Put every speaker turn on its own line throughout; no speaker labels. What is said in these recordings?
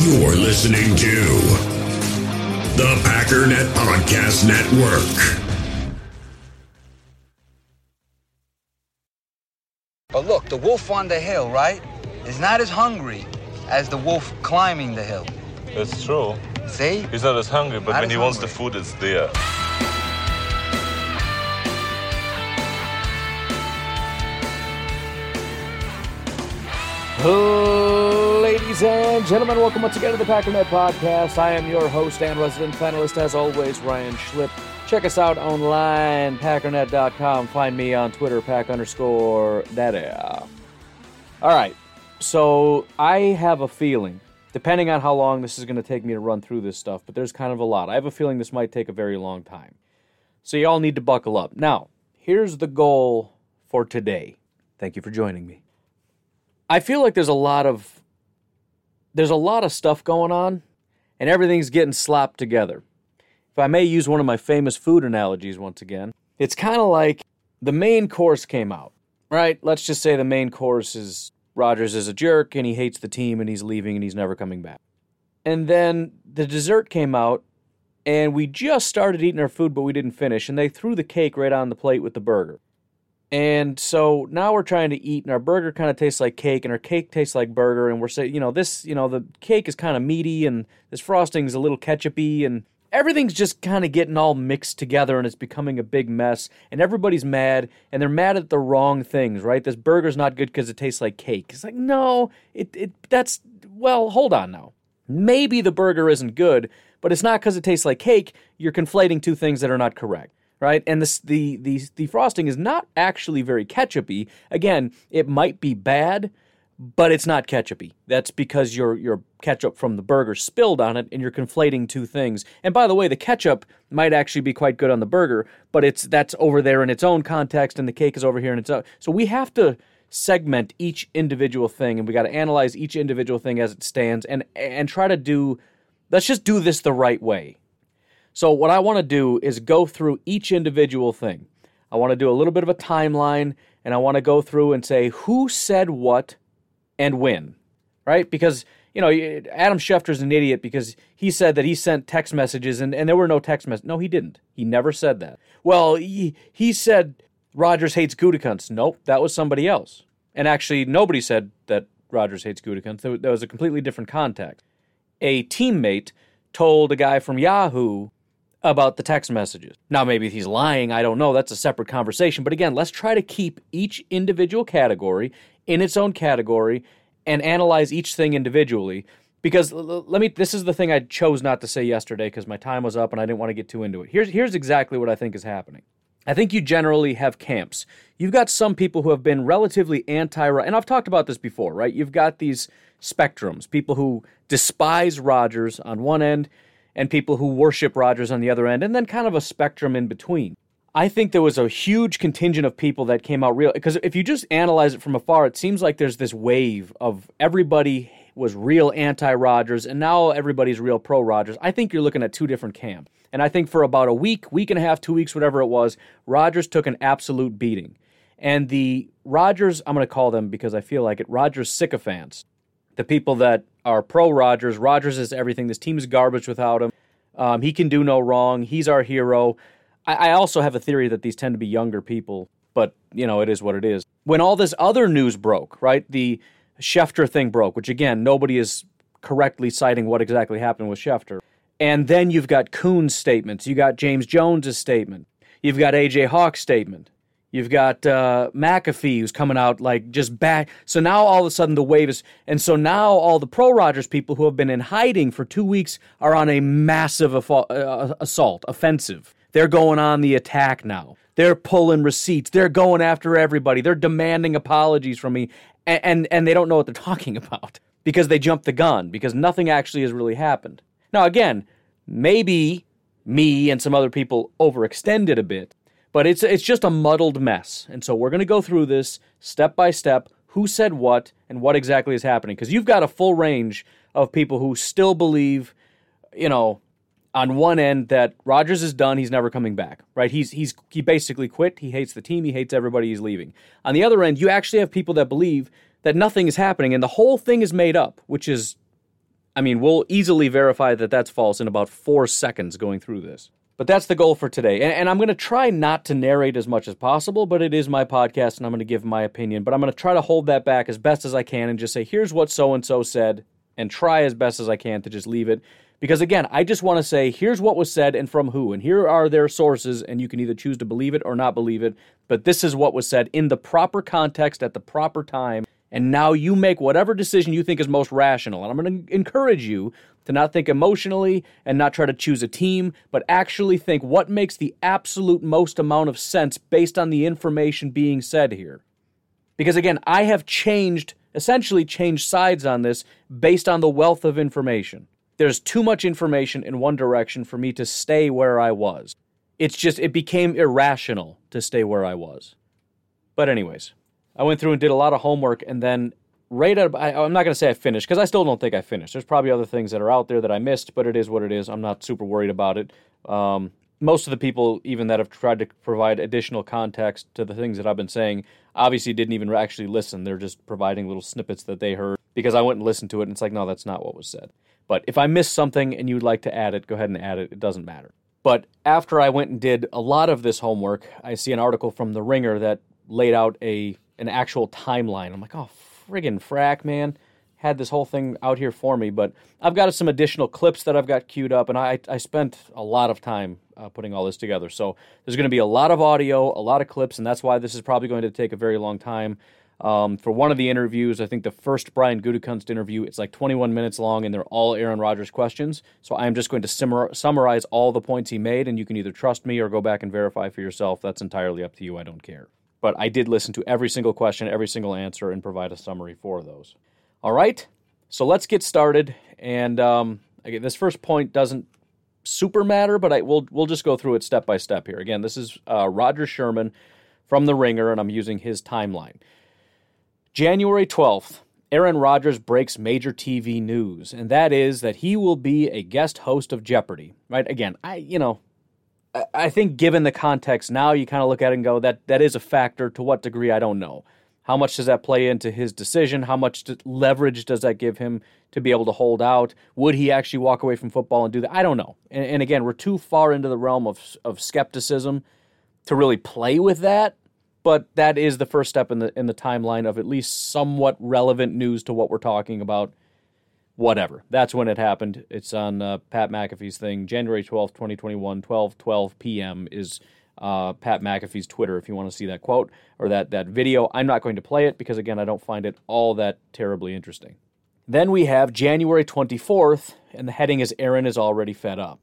You're listening to the Packernet Podcast Network.
But look, the wolf on the hill, right, is not as hungry as the wolf climbing the hill.
That's true.
See?
He's not as hungry, but
Not
when
as
he wants the food, it's there.
Ladies and gentlemen, welcome once again to the Packernet Podcast. I am your host and resident panelist, as always, Ryan Schlipp. Check us out online, packernet.com. Find me on Twitter, pack underscore daddy. All right, so I have a feeling, depending on how long this is going to take me to run through this stuff, but there's kind of a lot. I have a feeling this might take a very long time. So you all need to buckle up. Now, here's the goal for today. Thank you for joining me. I feel like there's a lot of there's a lot of stuff going on and everything's getting slopped together. If I may use one of my famous food analogies once again, it's kind of like the main course came out, right? Let's just say the main course is Rodgers is a jerk and he hates the team and he's leaving and he's never coming back. And then the dessert came out and we just started eating our food but we didn't finish and they threw the cake right on the plate with the burger. And so now we're trying to eat, and our burger kind of tastes like cake, and our cake tastes like burger. And we're saying, you know, this, you know, the cake is kind of meaty, and this frosting is a little ketchupy, and everything's just kind of getting all mixed together, and it's becoming a big mess. And everybody's mad, and they're mad at the wrong things, right? This burger's not good because it tastes like cake. It's like, no, it, it, that's, well, hold on now. Maybe the burger isn't good, but it's not because it tastes like cake. You're conflating two things that are not correct right? And this the the the frosting is not actually very ketchupy. Again, it might be bad, but it's not ketchupy. That's because your your ketchup from the burger spilled on it, and you're conflating two things. And by the way, the ketchup might actually be quite good on the burger, but it's that's over there in its own context, and the cake is over here in its own. So we have to segment each individual thing, and we got to analyze each individual thing as it stands, and and try to do. Let's just do this the right way. So, what I want to do is go through each individual thing. I want to do a little bit of a timeline and I want to go through and say who said what and when, right? Because, you know, Adam Schefter's an idiot because he said that he sent text messages and, and there were no text messages. No, he didn't. He never said that. Well, he, he said Rodgers hates Gutekunst. Nope, that was somebody else. And actually, nobody said that Rodgers hates Gutekunst. There there was a completely different context. A teammate told a guy from Yahoo about the text messages. Now, maybe he's lying, I don't know. That's a separate conversation. But again, let's try to keep each individual category in its own category and analyze each thing individually. Because let me, this is the thing I chose not to say yesterday because my time was up and I didn't want to get too into it. Here's, here's exactly what I think is happening. I think you generally have camps. You've got some people who have been relatively anti, and I've talked about this before, right? You've got these spectrums, people who despise Rodgers on one end, and people who worship Rodgers on the other end, and then kind of a spectrum in between. I think there was a huge contingent of people that came out real because if you just analyze it from afar, it seems like there's this wave of everybody was real anti Rodgers and now everybody's real pro Rodgers. I think you're looking at two different camps. And I think for about a week, week and a half, two weeks, whatever it was, Rodgers took an absolute beating. And the Rodgers, I'm going to call them because I feel like it, Rodgers sycophants, the people that are pro Rodgers. Rodgers is everything. This team is garbage without him. Um, he can do no wrong. He's our hero. I, I also have a theory that these tend to be younger people, but you know it is what it is. When all this other news broke, right? The Schefter thing broke, which again nobody is correctly citing what exactly happened with Schefter. And then you've got Kuhn's statements. You got James Jones's statement. You've got AJ Hawk's statement. You've got uh, McAfee who's coming out like just back. So now all of a sudden the wave is, and so now all the pro Rodgers people who have been in hiding for two weeks are on a massive uh, assault, offensive. They're going on the attack now. They're pulling receipts. They're going after everybody. They're demanding apologies from me, and and, and they don't know what they're talking about because they jumped the gun because nothing actually has really happened. Now again, maybe me and some other people overextended a bit, but it's it's just a muddled mess. And so we're going to go through this step by step, who said what and what exactly is happening because you've got a full range of people who still believe, you know, on one end that Rodgers is done, he's never coming back, right? He's he's he basically quit. He hates the team, he hates everybody, he's leaving. On the other end, you actually have people that believe that nothing is happening and the whole thing is made up, which is I mean, we'll easily verify that that's false in about four seconds going through this. But that's the goal for today. And, and I'm going to try not to narrate as much as possible, but it is my podcast and I'm going to give my opinion. But I'm going to try to hold that back as best as I can and just say, here's what so and so said, and try as best as I can to just leave it. Because again, I just want to say, here's what was said and from who, and here are their sources, and you can either choose to believe it or not believe it. But this is what was said in the proper context at the proper time. And now you make whatever decision you think is most rational. And I'm going to encourage you to not think emotionally and not try to choose a team, but actually think what makes the absolute most amount of sense based on the information being said here. Because again, I have changed, essentially changed sides on this based on the wealth of information. There's too much information in one direction for me to stay where I was. It's just, it became irrational to stay where I was. But, anyways, I went through and did a lot of homework, and then right at, I, I'm not going to say I finished because I still don't think I finished. There's probably other things that are out there that I missed, but it is what it is. I'm not super worried about it. Um, most of the people, even that have tried to provide additional context to the things that I've been saying, obviously didn't even actually listen. They're just providing little snippets that they heard because I went and listened to it, and it's like, no, that's not what was said. But if I missed something and you'd like to add it, go ahead and add it. It doesn't matter. But after I went and did a lot of this homework, I see an article from The Ringer that laid out a an actual timeline. I'm like, oh, friggin' frack, man. Had this whole thing out here for me, but I've got some additional clips that I've got queued up, and I, I spent a lot of time uh, putting all this together. So there's going to be a lot of audio, a lot of clips, and that's why this is probably going to take a very long time. Um, for one of the interviews, I think the first Brian Gutekunst interview, it's like 21 minutes long, and they're all Aaron Rodgers questions. So I'm just going to summarize all the points he made, and you can either trust me or go back and verify for yourself. That's entirely up to you. I don't care. But I did listen to every single question, every single answer, and provide a summary for those. All right, so let's get started. And um, again, this first point doesn't super matter, but I, we'll we'll just go through it step by step here. Again, this is uh, Rodger Sherman from The Ringer, and I'm using his timeline. January 12th, Aaron Rodgers breaks major TV news, and that is that he will be a guest host of Jeopardy. Right? Again, I you know, I think given the context now, you kind of look at it and go, that that is a factor. To what degree, I don't know. How much does that play into his decision? How much leverage does that give him to be able to hold out? Would he actually walk away from football and do that? I don't know. And, and again, we're too far into the realm of of skepticism to really play with that but that is the first step in the in the timeline of at least somewhat relevant news to what we're talking about. Whatever. That's when it happened. It's on uh, Pat McAfee's thing. January 12th, 2021, 12 12 p.m. is uh, Pat McAfee's Twitter if you want to see that quote or that, that video. I'm not going to play it because, again, I don't find it all that terribly interesting. Then we have January 24th, and the heading is Aaron is already fed up.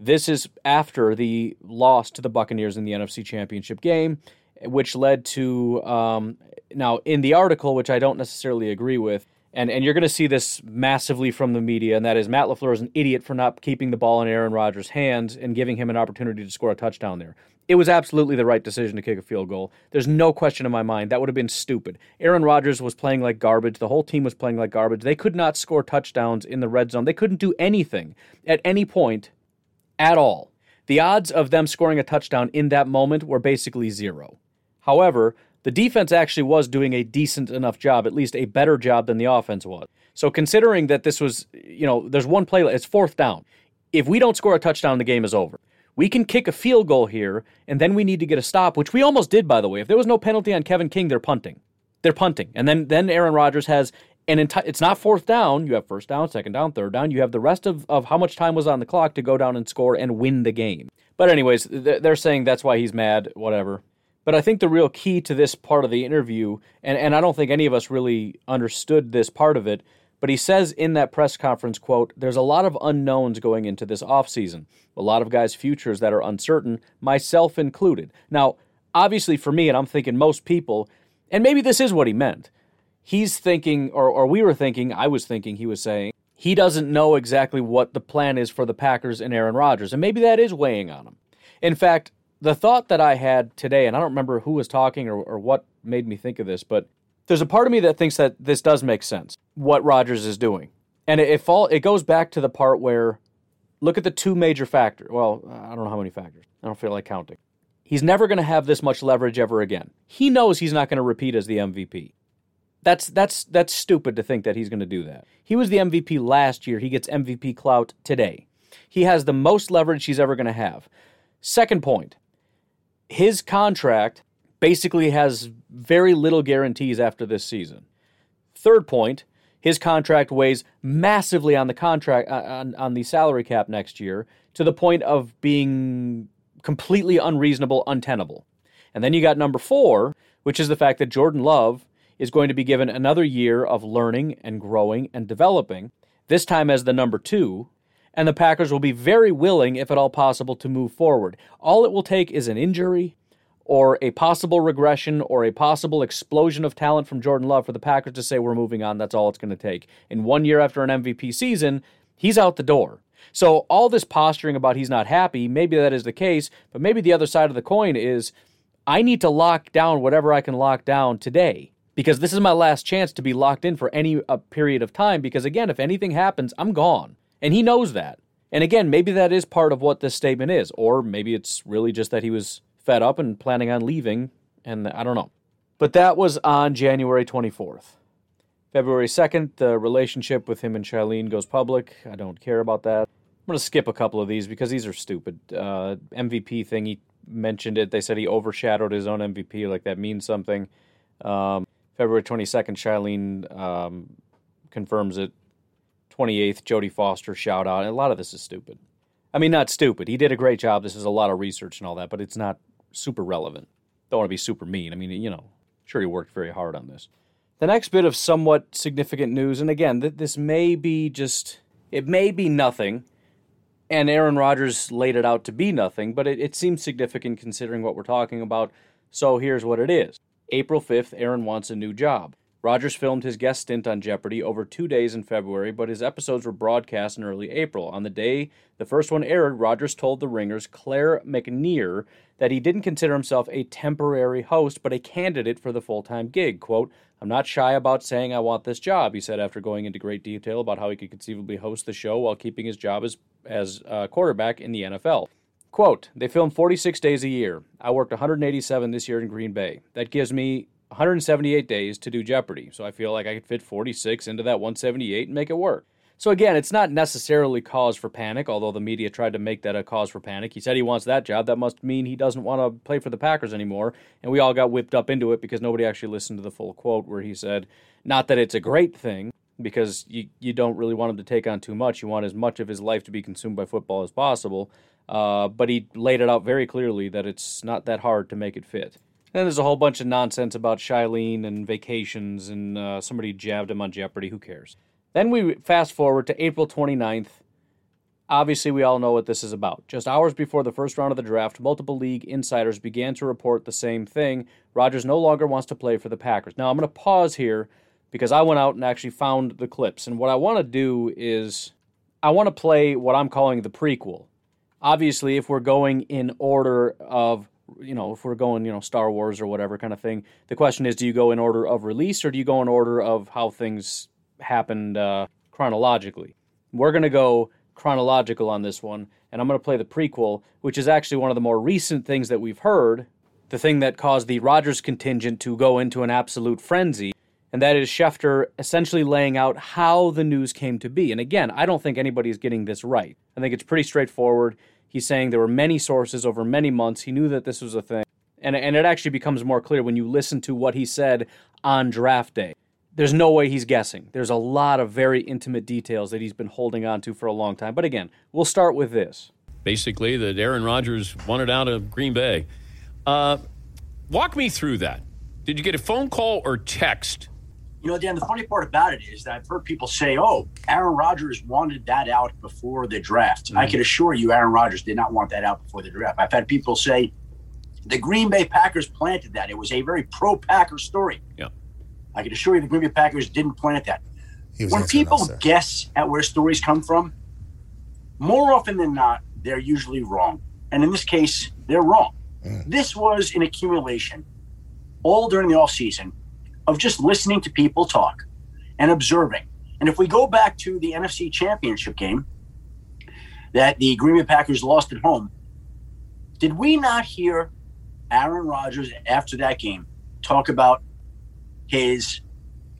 This is after the loss to the Buccaneers in the NFC Championship game which led to um, now in the article, which I don't necessarily agree with, and and you're going to see this massively from the media, and that is Matt Lafleur is an idiot for not keeping the ball in Aaron Rodgers' hands and giving him an opportunity to score a touchdown there. It was absolutely the right decision to kick a field goal. There's no question in my mind that would have been stupid. Aaron Rodgers was playing like garbage. The whole team was playing like garbage. They could not score touchdowns in the red zone. They couldn't do anything at any point at all. The odds of them scoring a touchdown in that moment were basically zero. However, the defense actually was doing a decent enough job, at least a better job than the offense was. So considering that this was, you know, there's one play, it's fourth down. If we don't score a touchdown, the game is over. We can kick a field goal here, and then we need to get a stop, which we almost did, by the way. If there was no penalty on Kevin King, they're punting. They're punting. And then, then Aaron Rodgers has an entire, it's not fourth down. You have first down, second down, third down. You have the rest of, of how much time was on the clock to go down and score and win the game. But, anyways, they're saying that's why he's mad, whatever. But I think the real key to this part of the interview, and, and I don't think any of us really understood this part of it, but he says in that press conference, quote, there's a lot of unknowns going into this offseason. A lot of guys' futures that are uncertain, myself included. Now, obviously for me, and I'm thinking most people, and maybe this is what he meant. He's thinking, or, or we were thinking, I was thinking, he was saying, he doesn't know exactly what the plan is for the Packers and Aaron Rodgers. And maybe that is weighing on him. In fact, the thought that I had today, and I don't remember who was talking or, or what made me think of this, but there's a part of me that thinks that this does make sense, what Rodgers is doing. And it, it, fall, it goes back to the part where look at the two major factors. Well, I don't know how many factors. I don't feel like counting. He's never going to have this much leverage ever again. He knows he's not going to repeat as the MVP. That's that's that's stupid to think that he's going to do that. He was the MVP last year. He gets MVP clout today. He has the most leverage he's ever going to have. Second point. His contract basically has very little guarantees after this season. Third point, his contract weighs massively on the contract uh, on, on the salary cap next year to the point of being completely unreasonable, untenable. And then you got number 4, which is the fact that Jordan Love is going to be given another year of learning and growing and developing, this time as the number 2, and the Packers will be very willing, if at all possible, to move forward. All it will take is an injury or a possible regression or a possible explosion of talent from Jordan Love for the Packers to say we're moving on. That's all it's going to take. In one year after an MVP season, he's out the door. So all this posturing about he's not happy, maybe that is the case, but maybe the other side of the coin is I need to lock down whatever I can lock down today because this is my last chance to be locked in for any uh, period of time because again, if anything happens, I'm gone. And he knows that. And again, maybe that is part of what this statement is or maybe it's really just that he was fed up and planning on leaving, and I don't know. But that was on January 24th. February 2nd, the relationship with him and Shailene goes public. I don't care about that. I'm going to skip a couple of these because these are stupid. Uh, MVP thing, he mentioned it. They said he overshadowed his own MVP, like that means something. Um, February 22nd, Shailene um, confirms it. 28th, Jodie Foster shout out. And a lot of this is stupid. I mean, not stupid. He did a great job. This is a lot of research and all that, but it's not super relevant. Don't want to be super mean. I mean, you know, sure he worked very hard on this. The next bit of somewhat significant news, and again, th- this may be just, it may be nothing, and Aaron Rodgers laid it out to be nothing, but it, it seems significant considering what we're talking about. So here's what it is April 5th, Aaron wants a new job. Rodgers filmed his guest stint on Jeopardy over two days in February, but his episodes were broadcast in early April. On the day the first one aired, Rodgers told The Ringer's Claire McNear that he didn't consider himself a temporary host, but a candidate for the full time gig. Quote, I'm not shy about saying I want this job, he said after going into great detail about how he could conceivably host the show while keeping his job as, as quarterback in the NFL. Quote, they film 46 days a year. I worked 187 this year in Green Bay. That gives me 178 days to do Jeopardy, so I feel like I could fit 46 into that 178 and make it work. So again, it's not necessarily cause for panic, although the media tried to make that a cause for panic. He said he wants that job. That must mean he doesn't want to play for the Packers anymore. And we all got whipped up into it because nobody actually listened to the full quote where he said, not that it's a great thing, because you, you don't really want him to take on too much. You want as much of his life to be consumed by football as possible. Uh, but he laid it out very clearly that it's not that hard to make it fit. Then there's a whole bunch of nonsense about Shailene and vacations, and uh, somebody jabbed him on Jeopardy. Who cares? Then we fast forward to April 29th. Obviously, we all know what this is about. Just hours before the first round of the draft, multiple league insiders began to report the same thing. Rodgers no longer wants to play for the Packers. Now, I'm going to pause here because I went out and actually found the clips. And what I want to do is I want to play what I'm calling the prequel. Obviously, if we're going in order of you know, if we're going, you know, Star Wars or whatever kind of thing, the question is, do you go in order of release or do you go in order of how things happened uh, chronologically? We're going to go chronological on this one, and I'm going to play the prequel, which is actually one of the more recent things that we've heard, the thing that caused the Rodgers contingent to go into an absolute frenzy, and that is Schefter essentially laying out how the news came to be. And again, I don't think anybody's getting this right. I think it's pretty straightforward. He's saying there were many sources over many months. He knew that this was a thing. And, and it actually becomes more clear when you listen to what he said on draft day. There's no way he's guessing. There's a lot of very intimate details that he's been holding on to for a long time. But again, we'll start with this.
Basically, that Aaron Rodgers wanted out of Green Bay. Uh, walk me through that. Did you get a phone call or text
you know, Dan, the funny part about it is that I've heard people say, oh, Aaron Rodgers wanted that out before the draft. Mm-hmm. I can assure you, Aaron Rodgers did not want that out before the draft. I've had people say the Green Bay Packers planted that. It was a very pro Packer story.
Yeah.
I can assure you the Green Bay Packers didn't plant that. When people guess at where stories come from, more often than not, they're usually wrong. And in this case, they're wrong. Mm. This was an accumulation all during the offseason of just listening to people talk and observing. And if we go back to the NFC Championship game that the Green Bay Packers lost at home, did we not hear Aaron Rodgers after that game talk about his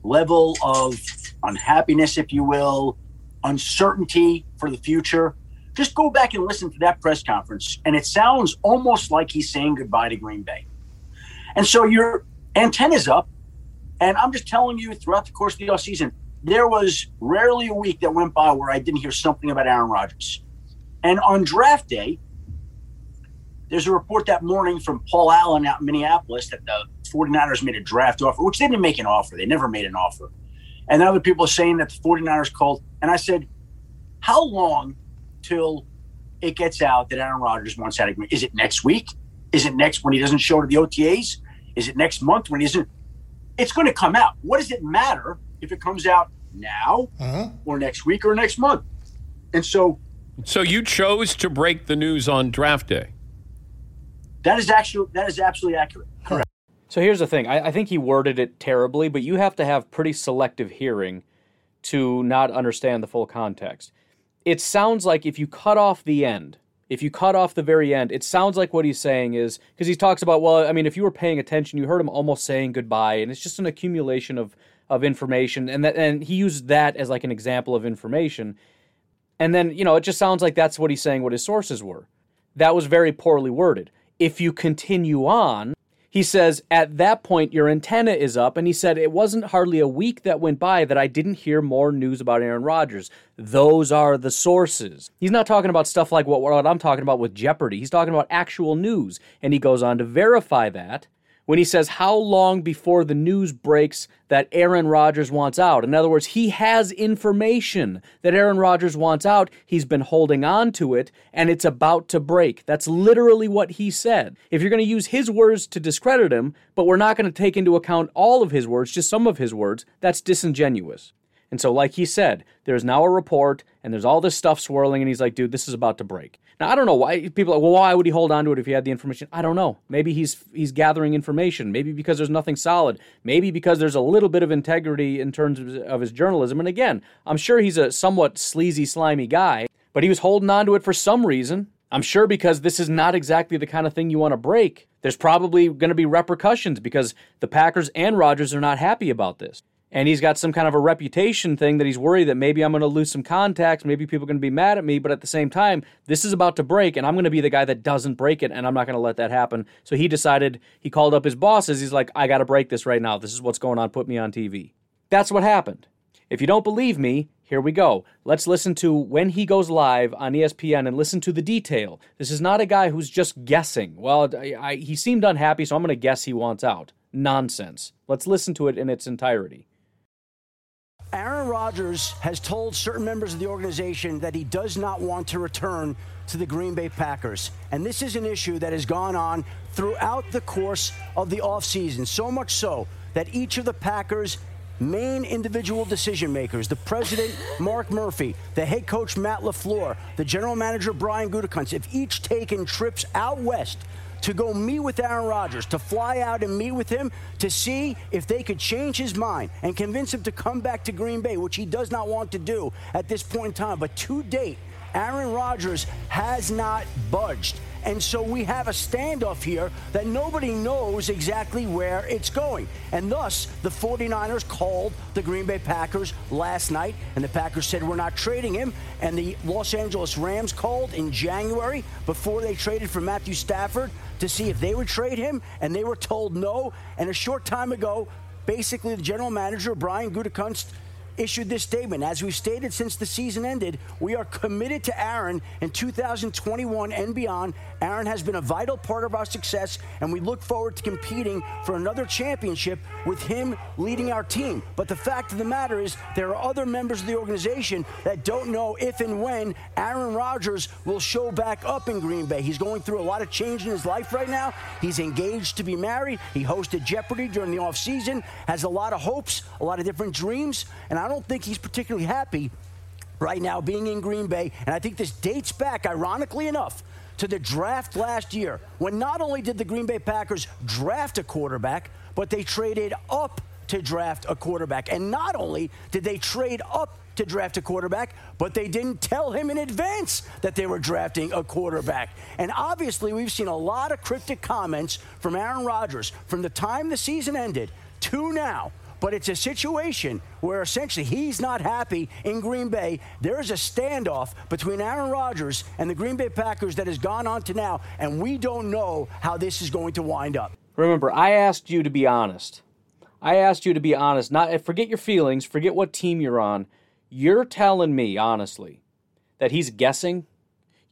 level of unhappiness, if you will, uncertainty for the future. Just go back and listen to that press conference, and it sounds almost like he's saying goodbye to Green Bay. And so your antenna's up, and I'm just telling you throughout the course of the offseason, there was rarely a week that went by where I didn't hear something about Aaron Rodgers. And on draft day, there's a report that morning from Paul Allen out in Minneapolis that the 49ers made a draft offer, which they didn't make an offer. They never made an offer. And other people are saying that the 49ers called. And I said, how long till it gets out that Aaron Rodgers wants of Green? Is it next week? Is it next when he doesn't show to the OTAs? Is it next month when he isn't? It's going to come out. What does it matter if it comes out now uh-huh. or next week or next month? And so.
So you chose to break the news on draft day.
That is actually that is absolutely accurate. Correct.
So here's the thing. I, I, think he worded it terribly, but you have to have pretty selective hearing to not understand the full context. It sounds like if you cut off the end, if you cut off the very end, it sounds like what he's saying is because he talks about, well, I mean, if you were paying attention, you heard him almost saying goodbye, and it's just an accumulation of of information, and that and he used that as like an example of information, and then you know it just sounds like that's what he's saying. What his sources were. That was very poorly worded. If you continue on, he says, at that point, your antenna is up. And he said, it wasn't hardly a week that went by that I didn't hear more news about Aaron Rodgers. Those are the sources. He's not talking about stuff like what, what I'm talking about with Jeopardy. He's talking about actual news. And he goes on to verify that when he says how long before the news breaks that Aaron Rodgers wants out. In other words, he has information that Aaron Rodgers wants out. He's been holding on to it and it's about to break. That's literally what he said. If you're going to use his words to discredit him, but we're not going to take into account all of his words, just some of his words, that's disingenuous. And so, like he said, there's now a report and there's all this stuff swirling, and he's like, dude, this is about to break. Now, I don't know why people are like, well, why would he hold on to it if he had the information? I don't know. Maybe he's he's gathering information. Maybe because there's nothing solid. Maybe because there's a little bit of integrity in terms of, of his journalism. And again, I'm sure he's a somewhat sleazy, slimy guy, but he was holding on to it for some reason. I'm sure because this is not exactly the kind of thing you want to break. There's probably going to be repercussions because the Packers and Rodgers are not happy about this and he's got some kind of a reputation thing that he's worried that maybe I'm going to lose some contacts, maybe people are going to be mad at me, but at the same time, this is about to break, and I'm going to be the guy that doesn't break it, and I'm not going to let that happen. So he decided, he called up his bosses. He's like, I got to break this right now. This is what's going on. Put me on TV. That's what happened. If you don't believe me, here we go. Let's listen to when he goes live on ESPN and listen to the detail. This is not a guy who's just guessing. Well, I, I, he seemed unhappy, so I'm going to guess he wants out. Nonsense. Let's listen to it in its entirety.
Aaron Rodgers has told certain members of the organization that he does not want to return to the Green Bay Packers. And this is an issue that has gone on throughout the course of the offseason, so much so that each of the Packers' main individual decision makers, the president, Mark Murphy, the head coach, Matt LaFleur, the general manager, Brian Gutekunst, have each taken trips out west to go meet with Aaron Rodgers, to fly out and meet with him to see if they could change his mind and convince him to come back to Green Bay, which he does not want to do at this point in time. But to date, Aaron Rodgers has not budged. And so we have a standoff here that nobody knows exactly where it's going. And thus, the 49ers called the Green Bay Packers last night, and the Packers said, We're not trading him. And the Los Angeles Rams called in January before they traded for Matthew Stafford to see if they would trade him, and they were told no. And a short time ago, basically, the general manager, Brian Gutekunst, issued this statement. As we've stated since the season ended, we are committed to Aaron in 2021 and beyond. Aaron has been a vital part of our success, and we look forward to competing for another championship with him leading our team. But the fact of the matter is, there are other members of the organization that don't know if and when Aaron Rodgers will show back up in Green Bay. He's going through a lot of change in his life right now. He's engaged to be married. He hosted Jeopardy during the offseason, has a lot of hopes, a lot of different dreams, and don't think he's particularly happy right now being in Green Bay. And I think this dates back, ironically enough, to the draft last year when not only did the Green Bay Packers draft a quarterback, but they traded up to draft a quarterback. And not only did they trade up to draft a quarterback, but they didn't tell him in advance that they were drafting a quarterback. And obviously, we've seen a lot of cryptic comments from Aaron Rodgers from the time the season ended to now but it's a situation where essentially he's not happy in Green Bay. There is a standoff between Aaron Rodgers and the Green Bay Packers that has gone on to now, and we don't know how this is going to wind up.
Remember, I asked you to be honest. I asked you to be honest. Not eh, forget your feelings, forget what team you're on. You're telling me honestly that he's guessing.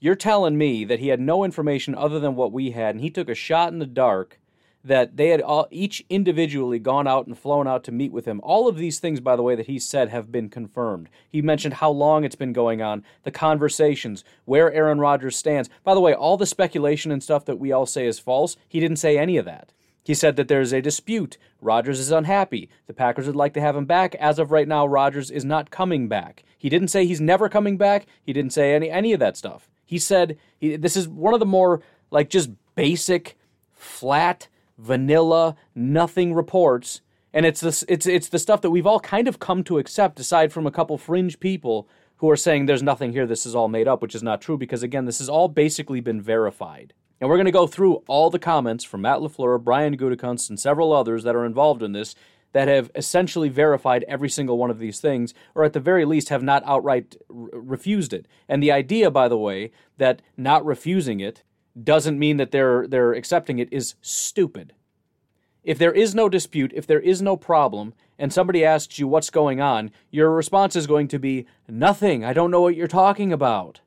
You're telling me that he had no information other than what we had, and he took a shot in the dark that they had all, each individually gone out and flown out to meet with him. All of these things, by the way, that he said have been confirmed. He mentioned how long it's been going on, the conversations, where Aaron Rodgers stands. By the way, all the speculation and stuff that we all say is false, he didn't say any of that. He said that there's a dispute. Rodgers is unhappy. The Packers would like to have him back. As of right now, Rodgers is not coming back. He didn't say he's never coming back. He didn't say any any of that stuff. He said he, this is one of the more like just basic, flat vanilla, nothing reports, and it's this it's it's the stuff that we've all kind of come to accept, aside from a couple fringe people who are saying there's nothing here, this is all made up, which is not true because again, this has all basically been verified. And we're going to go through all the comments from Matt LaFleur, Brian Gutekunst, and several others that are involved in this that have essentially verified every single one of these things, or at the very least have not outright r- refused it. And the idea, by the way, that not refusing it doesn't mean that they're they're accepting it is stupid. If there is no dispute, if there is no problem, and somebody asks you what's going on, your response is going to be nothing. I don't know what you're talking about.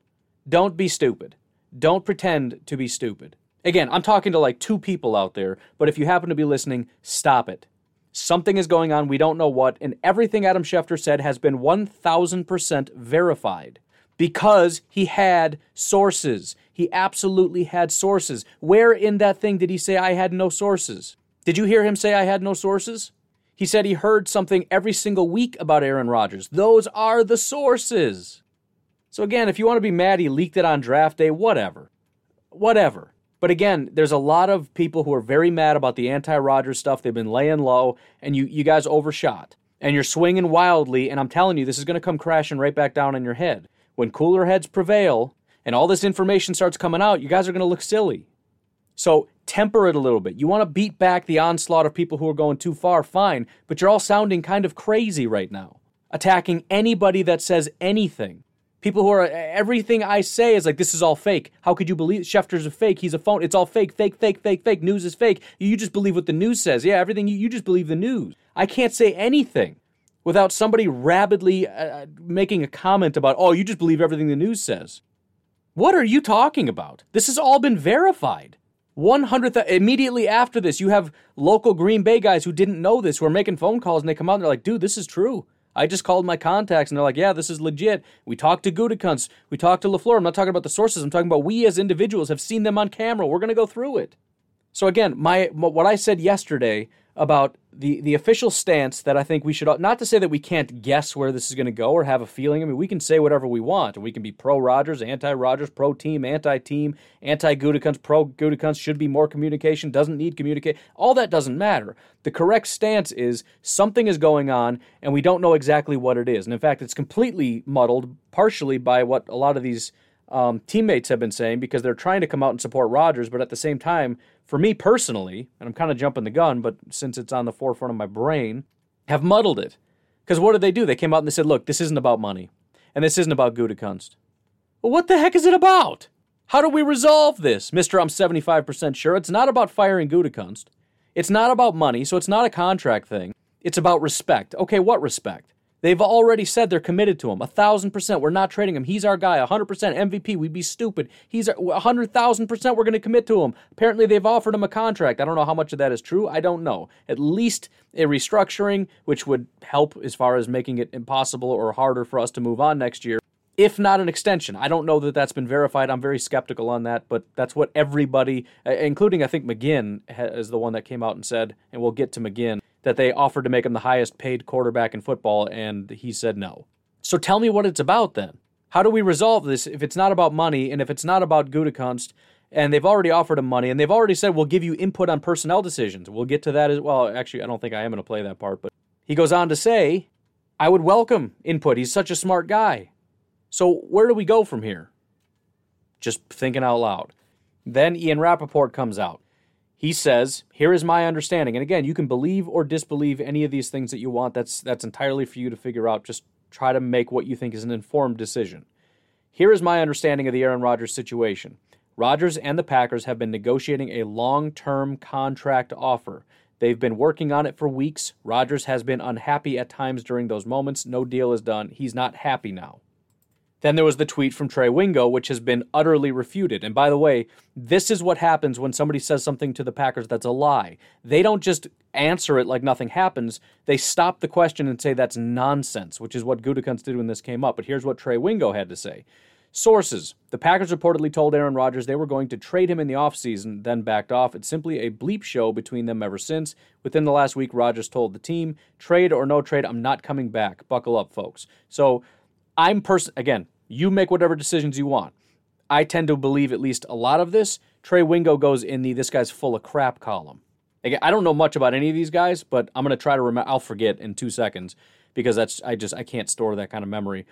Don't be stupid. Don't pretend to be stupid. Again, I'm talking to like two people out there, but if you happen to be listening, stop it. Something is going on, we don't know what, and everything Adam Schefter said has been 1000% verified because he had sources. He absolutely had sources. Where in that thing did he say, I had no sources? Did you hear him say, I had no sources? He said he heard something every single week about Aaron Rodgers. Those are the sources. So, again, if you want to be mad he leaked it on draft day, whatever. Whatever. But again, there's a lot of people who are very mad about the anti Rodgers stuff. They've been laying low, and you, you guys overshot. And you're swinging wildly, and I'm telling you, this is going to come crashing right back down on your head when cooler heads prevail and all this information starts coming out, you guys are going to look silly. So temper it a little bit. You want to beat back the onslaught of people who are going too far, fine, but you're all sounding kind of crazy right now, attacking anybody that says anything. People who are everything I say is like this is all fake. How could you believe Schefter's a fake? He's a phone. It's all fake, fake, fake, fake, fake. News is fake. You just believe what the news says. Yeah, everything you, you just believe the news. I can't say anything without somebody rabidly uh, uh, making a comment about, oh, you just believe everything the news says. What are you talking about? This has all been verified. 100 uh, immediately after this, you have local Green Bay guys who didn't know this who are making phone calls and they come out and they're like, dude, this is true. I just called my contacts and they're like, yeah, this is legit. We talked to Gutekunst. We talked to LaFleur. I'm not talking about the sources. I'm talking about we as individuals have seen them on camera. We're going to go through it. So again, my what I said yesterday about the the official stance that I think we should not to say that we can't guess where this is going to go or have a feeling. I mean, we can say whatever we want, and we can be pro Rodgers, anti Rodgers, pro team, anti team, anti Gutekunst, pro Gutekunst. Should be more communication, doesn't need communicate. All that doesn't matter. The correct stance is something is going on, and we don't know exactly what it is. And in fact, it's completely muddled, partially by what a lot of these um, teammates have been saying because they're trying to come out and support Rodgers, but at the same time, for me personally, and I'm kind of jumping the gun, but since it's on the forefront of my brain, have muddled it. Because what did they do? They came out and they said, look, this isn't about money, and this isn't about Gutekunst. Well, what the heck is it about? How do we resolve this? Mr. I'm 75% sure it's not about firing Gutekunst. It's not about money, so it's not a contract thing. It's about respect. Okay, what respect? They've already said they're committed to him. A thousand percent. We're not trading him. He's our guy. A hundred percent MVP. We'd be stupid. He's a hundred thousand percent. We're going to commit to him. Apparently, they've offered him a contract. I don't know how much of that is true. I don't know. At least a restructuring, which would help as far as making it impossible or harder for us to move on next year. If not an extension, I don't know that that's been verified. I'm very skeptical on that, but that's what everybody, uh, including I think McGinn, is the one that came out and said, and we'll get to McGinn that they offered to make him the highest paid quarterback in football, and he said no. So tell me what it's about then. How do we resolve this if it's not about money and if it's not about Gutekunst and they've already offered him money and they've already said we'll give you input on personnel decisions. We'll get to that as well. Actually, I don't think I am going to play that part, but he goes on to say, I would welcome input. He's such a smart guy. So where do we go from here? Just thinking out loud. Then Ian Rapoport comes out. He says, "Here is my understanding." And again, you can believe or disbelieve any of these things that you want. That's that's entirely for you to figure out. Just try to make what you think is an informed decision. Here is my understanding of the Aaron Rodgers situation. Rodgers and the Packers have been negotiating a long-term contract offer. They've been working on it for weeks. Rodgers has been unhappy at times during those moments. No deal is done. He's not happy now. Then there was the tweet from Trey Wingo, which has been utterly refuted. And by the way, this is what happens when somebody says something to the Packers that's a lie. They don't just answer it like nothing happens. They stop the question and say that's nonsense, which is what Gutekunst did when this came up. But here's what Trey Wingo had to say. Sources. The Packers reportedly told Aaron Rodgers they were going to trade him in the offseason, then backed off. It's simply a bleep show between them ever since. Within the last week, Rodgers told the team, trade or no trade, I'm not coming back. Buckle up, folks. So I'm person again, you make whatever decisions you want. I tend to believe at least a lot of this. Trey Wingo goes in the this guy's full of crap column. Again, I don't know much about any of these guys, but I'm going to try to remember. I'll forget in two seconds because that's I just I can't store that kind of memory.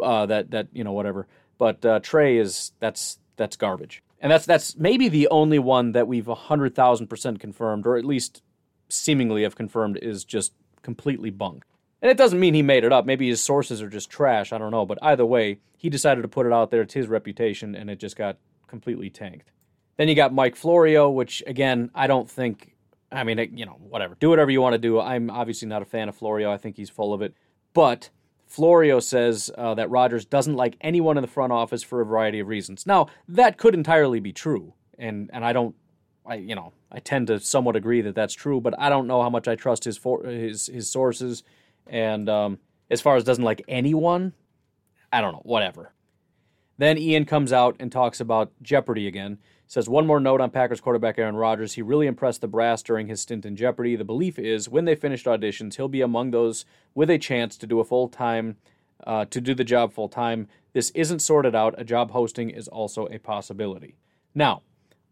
Uh, that that you know whatever. But uh, Trey is that's that's garbage, and that's that's maybe the only one that we've hundred thousand percent confirmed, or at least seemingly have confirmed, is just completely bunk. And it doesn't mean he made it up. Maybe his sources are just trash. I don't know. But either way, he decided to put it out there. It's his reputation, and it just got completely tanked. Then you got Mike Florio, which, again, I don't think. I mean, you know, whatever. Do whatever you want to do. I'm obviously not a fan of Florio. I think he's full of it. But Florio says uh, that Rodgers doesn't like anyone in the front office for a variety of reasons. Now, that could entirely be true. And, and I don't, I, you know, I tend to somewhat agree that that's true, but I don't know how much I trust his, for, his, his sources and um, as far as doesn't like anyone, I don't know, whatever. Then Ian comes out and talks about Jeopardy again. Says one more note on Packers quarterback Aaron Rodgers. He really impressed the brass during his stint in Jeopardy. The belief is when they finished auditions, he'll be among those with a chance to do a full time, uh, to do the job full time. This isn't sorted out. A job hosting is also a possibility. Now,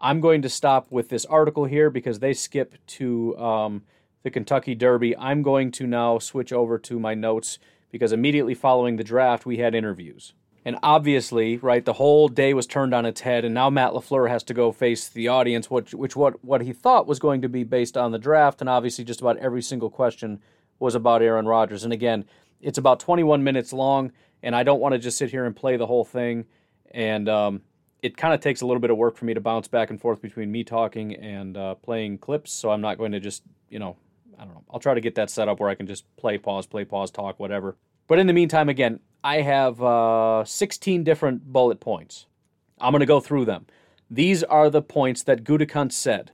I'm going to stop with this article here because they skip to um, the Kentucky Derby. I'm going to now switch over to my notes because immediately following the draft, we had interviews. And obviously, right, the whole day was turned on its head, and now Matt LaFleur has to go face the audience, which, which what, what he thought was going to be based on the draft, and obviously just about every single question was about Aaron Rodgers. And again, it's about 21 minutes long, and I don't want to just sit here and play the whole thing. And um, it kind of takes a little bit of work for me to bounce back and forth between me talking and uh, playing clips, so I'm not going to just, you know, I don't know. I'll try to get that set up where I can just play, pause, play, pause, talk, whatever. But in the meantime, again, I have uh, 16 different bullet points. I'm going to go through them. These are the points that Gutekunst said.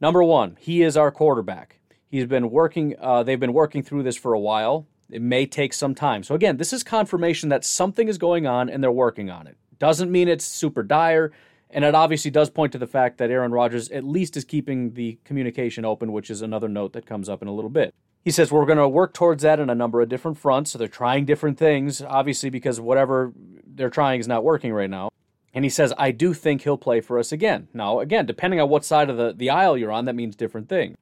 Number one, he is our quarterback. He's been working. Uh, they've been working through this for a while. It may take some time. So again, this is confirmation that something is going on and they're working on it. Doesn't mean it's super dire. And it obviously does point to the fact that Aaron Rodgers at least is keeping the communication open, which is another note that comes up in a little bit. He says we're going to work towards that in a number of different fronts. So they're trying different things, obviously, because whatever they're trying is not working right now. And he says, I do think he'll play for us again. Now, again, depending on what side of the, the aisle you're on, that means different things.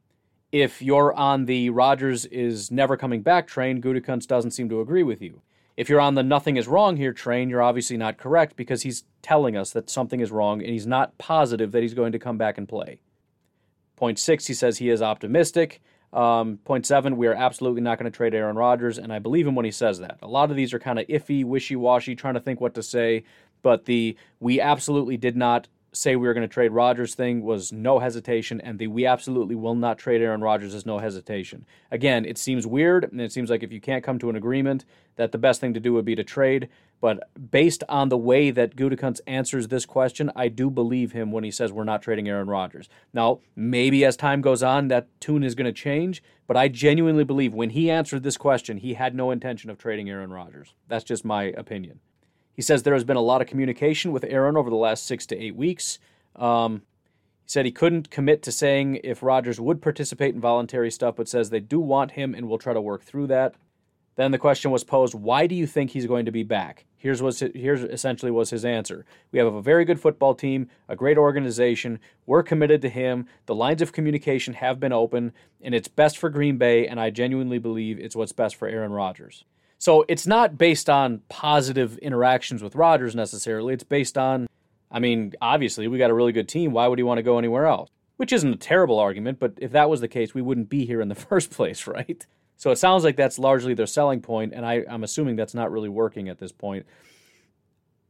If you're on the Rodgers is never coming back train, Gutekunst doesn't seem to agree with you. If you're on the nothing is wrong here train, you're obviously not correct because he's telling us that something is wrong and he's not positive that he's going to come back and play. Point six, he says he is optimistic. Um, point seven, we are absolutely not going to trade Aaron Rodgers, and I believe him when he says that. A lot of these are kind of iffy, wishy washy, trying to think what to say, but the we absolutely did not say we were going to trade Rodgers thing was no hesitation, and the we absolutely will not trade Aaron Rodgers is no hesitation. Again, it seems weird, and it seems like if you can't come to an agreement, that the best thing to do would be to trade. But based on the way that Gutekunst answers this question, I do believe him when he says we're not trading Aaron Rodgers. Now, maybe as time goes on, that tune is going to change, but I genuinely believe when he answered this question, he had no intention of trading Aaron Rodgers. That's just my opinion. He says there has been a lot of communication with Aaron over the last six to eight weeks. Um, he said he couldn't commit to saying if Rodgers would participate in voluntary stuff, but says they do want him and will try to work through that. Then the question was posed, why do you think he's going to be back? Here's was here's essentially was his answer. We have a very good football team, a great organization. We're committed to him. The lines of communication have been open, and it's best for Green Bay, and I genuinely believe it's what's best for Aaron Rodgers. So it's not based on positive interactions with Rodgers necessarily. It's based on, I mean, obviously we got a really good team. Why would he want to go anywhere else? which isn't a terrible argument, but if that was the case, we wouldn't be here in the first place, right? So it sounds like that's largely their selling point, and I, I'm assuming that's not really working at this point.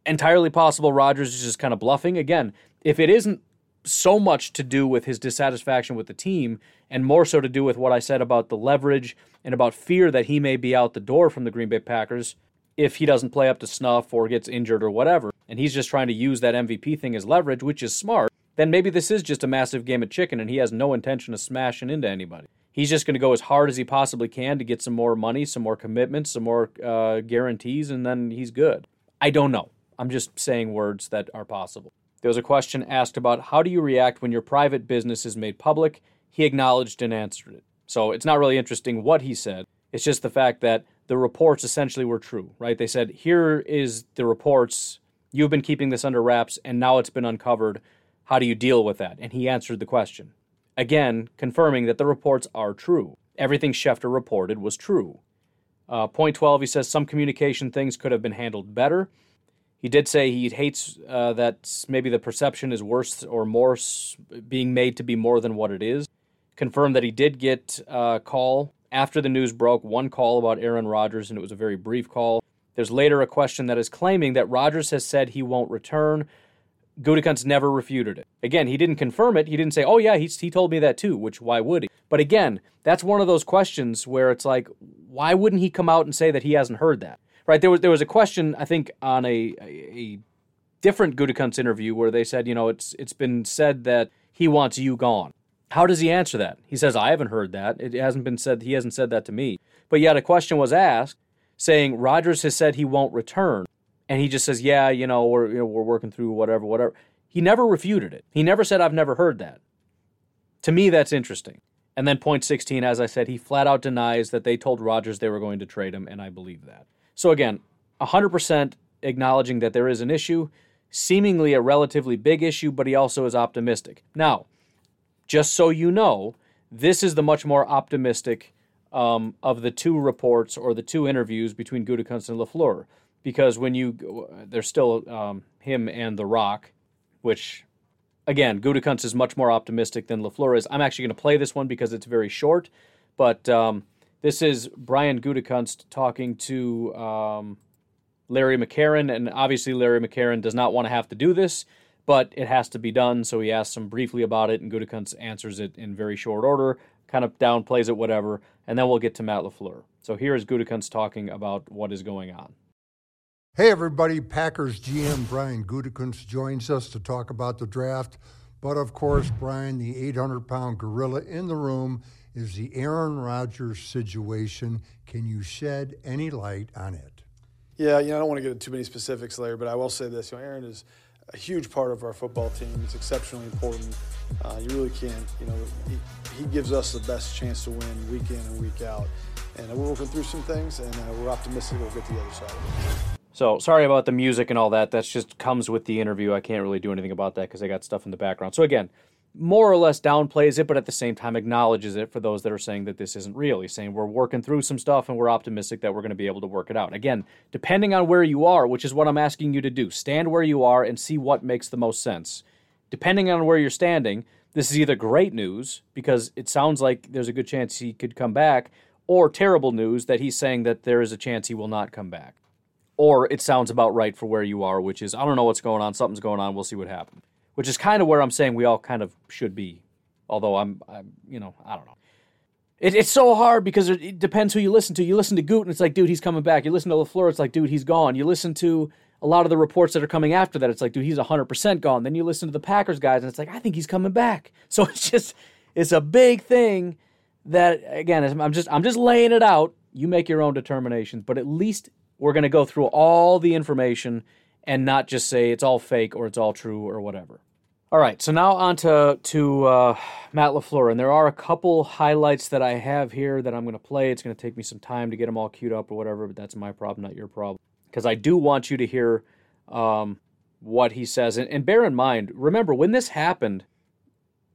Entirely possible Rodgers is just kind of bluffing. Again, if it isn't so much to do with his dissatisfaction with the team and more so to do with what I said about the leverage and about fear that he may be out the door from the Green Bay Packers if he doesn't play up to snuff or gets injured or whatever. And he's just trying to use that MVP thing as leverage, which is smart. Then maybe this is just a massive game of chicken and he has no intention of smashing into anybody. He's just going to go as hard as he possibly can to get some more money, some more commitments, some more uh, guarantees, and then he's good. I don't know. I'm just saying words that are possible. There was a question asked about how do you react when your private business is made public? He acknowledged and answered it. So it's not really interesting what he said. It's just the fact that the reports essentially were true, right? They said, here is the reports. You've been keeping this under wraps, and now it's been uncovered. How do you deal with that? And he answered the question. Again, confirming that the reports are true. Everything Schefter reported was true. Uh, point 12, he says some communication things could have been handled better. He did say he hates uh, that maybe the perception is worse or more being made to be more than what it is. Confirmed that he did get a call after the news broke, one call about Aaron Rodgers, and it was a very brief call. There's later a question that is claiming that Rodgers has said he won't return. Gutekunst never refuted it. Again, he didn't confirm it. He didn't say, "Oh yeah, he he told me that too." Which why would he? But again, that's one of those questions where it's like, why wouldn't he come out and say that he hasn't heard that? Right? There was there was a question I think on a a different Gutekunst interview where they said, you know, it's it's been said that he wants you gone. How does he answer that? He says, I haven't heard that. It hasn't been said. He hasn't said that to me. But yet a question was asked saying Rodgers has said he won't return, and he just says, yeah, you know, we're you know, we're working through whatever, whatever. He never refuted it. He never said, I've never heard that. To me, that's interesting. And then point 16, as I said, he flat out denies that they told Rodgers they were going to trade him, and I believe that. So again, 100% acknowledging that there is an issue, seemingly a relatively big issue, but he also is optimistic. Now, just so you know, this is the much more optimistic um, of the two reports or the two interviews between Gutekunst and Lafleur, because when you there's still um, him and The Rock, which again Gutekunst is much more optimistic than Lafleur is. I'm actually going to play this one because it's very short, but um, this is Brian Gutekunst talking to um, Larry McCarren, and obviously Larry McCarren does not want to have to do this, but it has to be done. So he asks him briefly about it, and Gutekunst answers it in very short order, kind of downplays it, whatever, and then we'll get to Matt Lafleur. So here is Gutekunst talking about what is going on.
Hey everybody, Packers GM Brian Gutekunst joins us to talk about the draft. But of course, Brian, the 800 pound gorilla in the room, is the Aaron Rodgers situation. Can you shed any light on it?
Yeah, you know, I don't want to get into too many specifics, Larry, but I will say this: you know, Aaron is a huge part of our football team. It's exceptionally important. Uh, you really can't, you know, he, he, gives us the best chance to win week in and week out. And we're working through some things, and uh, we're optimistic we'll get to the other side.
So sorry about the music and all that. That just comes with the interview. I can't really do anything about that because I got stuff in the background. So again, more or less downplays it, but at the same time acknowledges it for those that are saying that this isn't real. He's saying we're working through some stuff and we're optimistic that we're going to be able to work it out. Again, depending on where you are, which is what I'm asking you to do, stand where you are and see what makes the most sense. Depending on where you're standing, this is either great news because it sounds like there's a good chance he could come back, or terrible news that he's saying that there is a chance he will not come back. Or it sounds about right for where you are, which is I don't know what's going on, something's going on, we'll see what happens which is kind of where I'm saying we all kind of should be. Although I'm, I'm you know, I don't know. It, it's so hard because it, it, depends who you listen to. You listen to Goot and it's like, dude, he's coming back. You listen to Lafleur, it's like, dude, he's gone. You listen to a lot of the reports that are coming after that, it's like, dude, he's 100% gone. Then you listen to the Packers guys and it's like, I think he's coming back. So it's just, it's a big thing that again, I'm just, I'm just laying it out. You make your own determinations, but at least we're going to go through all the information and not just say it's all fake or it's all true or whatever. All right, so now on to, to uh, Matt LaFleur. And there are a couple highlights that I have here that I'm going to play. It's going to take me some time to get them all queued up or whatever, but that's my problem, not your problem. Because I do want you to hear um, what he says. And, and bear in mind, remember, when this happened,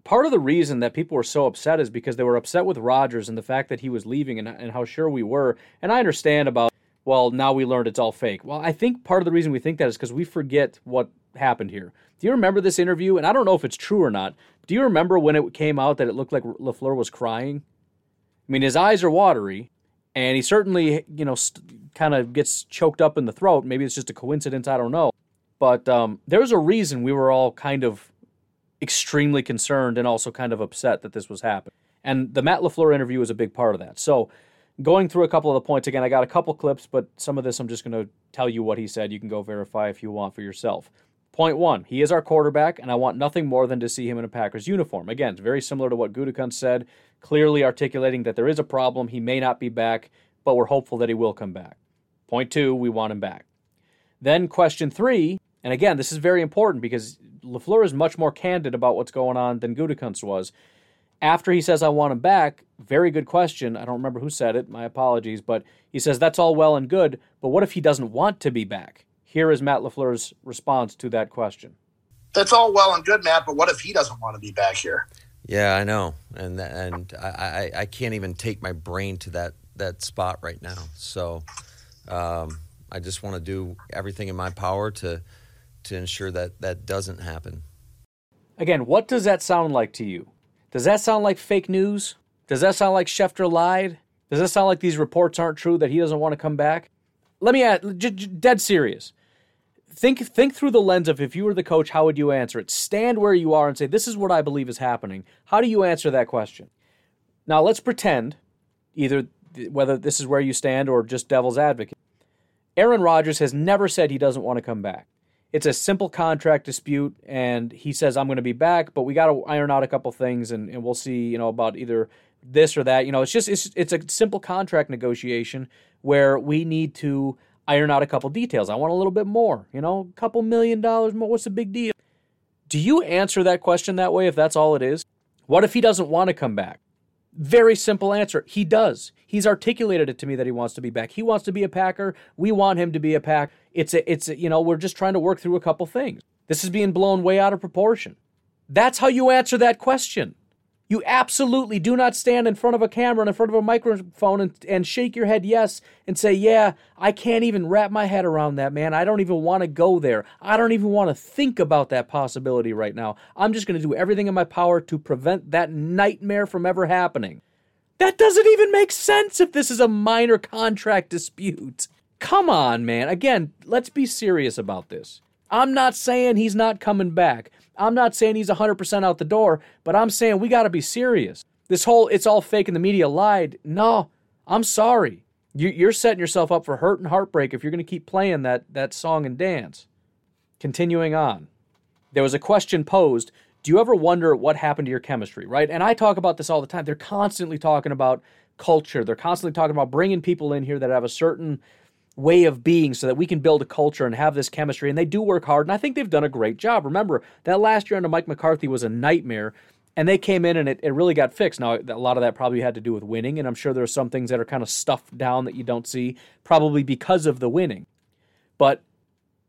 part of the reason that people were so upset is because they were upset with Rodgers and the fact that he was leaving and, and how sure we were. And I understand about well, now we learned it's all fake. Well, I think part of the reason we think that is because we forget what happened here. Do you remember this interview? And I don't know if it's true or not. Do you remember when it came out that it looked like LaFleur was crying? I mean, his eyes are watery, and he certainly, you know, st- kind of gets choked up in the throat. Maybe it's just a coincidence. I don't know. But um, there's a reason we were all kind of extremely concerned and also kind of upset that this was happening. And the Matt LaFleur interview was a big part of that. So, going through a couple of the points again, I got a couple clips, but some of this I'm just going to tell you what he said. You can go verify if you want for yourself. Point one, he is our quarterback, and I want nothing more than to see him in a Packers uniform. Again, it's very similar to what Gutekunst said, clearly articulating that there is a problem. He may not be back, but we're hopeful that he will come back. Point two, we want him back. Then question three, and again, this is very important because LaFleur is much more candid about what's going on than Gutekunst was. After he says, I want him back, very good question. I don't remember who said it, my apologies, but he says, that's all well and good, but what if he doesn't want to be back? Here is Matt LaFleur's response to that question.
That's all well and good, Matt, but what if he doesn't want to be back here?
Yeah, I know, and and I, I, I can't even take my brain to that that spot right now. So um, I just want to do everything in my power to to ensure that that doesn't happen.
Again, what does that sound like to you? Does that sound like fake news? Does that sound like Schefter lied? Does that sound like these reports aren't true that he doesn't want to come back? Let me add, j- j- dead serious. Think think through the lens of if you were the coach, how would you answer it? Stand where you are and say, "This is what I believe is happening." How do you answer that question? Now, let's pretend either whether this is where you stand or just devil's advocate. Aaron Rodgers has never said he doesn't want to come back. It's a simple contract dispute, and he says, I'm going to be back, but we got to iron out a couple things, and, and we'll see, you know, about either this or that. You know, it's just, it's, it's a simple contract negotiation where we need to iron out a couple details. I want a little bit more, you know, a couple million dollars more. What's the big deal? Do you answer that question that way if that's all it is? What if he doesn't want to come back? Very simple answer. He does. He's articulated it to me that he wants to be back. He wants to be a Packer. We want him to be a Pack. It's a, it's a, you know, we're just trying to work through a couple things. This is being blown way out of proportion. That's how you answer that question. You absolutely do not stand in front of a camera and in front of a microphone and, and shake your head yes and say, Yeah, I can't even wrap my head around that, man. I don't even want to go there. I don't even want to think about that possibility right now. I'm just going to do everything in my power to prevent that nightmare from ever happening. That doesn't even make sense if this is a minor contract dispute. Come on, man. Again, let's be serious about this. I'm not saying he's not coming back. I'm not saying he's 100% out the door, but I'm saying we got to be serious. This whole it's all fake and the media lied. No, I'm sorry. You, are setting yourself up for hurt and heartbreak if you're going to keep playing that, that song and dance. Continuing on, there was a question posed Do you ever wonder what happened to your chemistry, right? And I talk about this all the time. They're constantly talking about culture, they're constantly talking about bringing people in here that have a certain way of being so that we can build a culture and have this chemistry. And they do work hard, and I think they've done a great job. Remember, that last year under Mike McCarthy was a nightmare, and they came in and it, it really got fixed. Now, a lot of that probably had to do with winning, and I'm sure there are some things that are kind of stuffed down that you don't see, probably because of the winning. But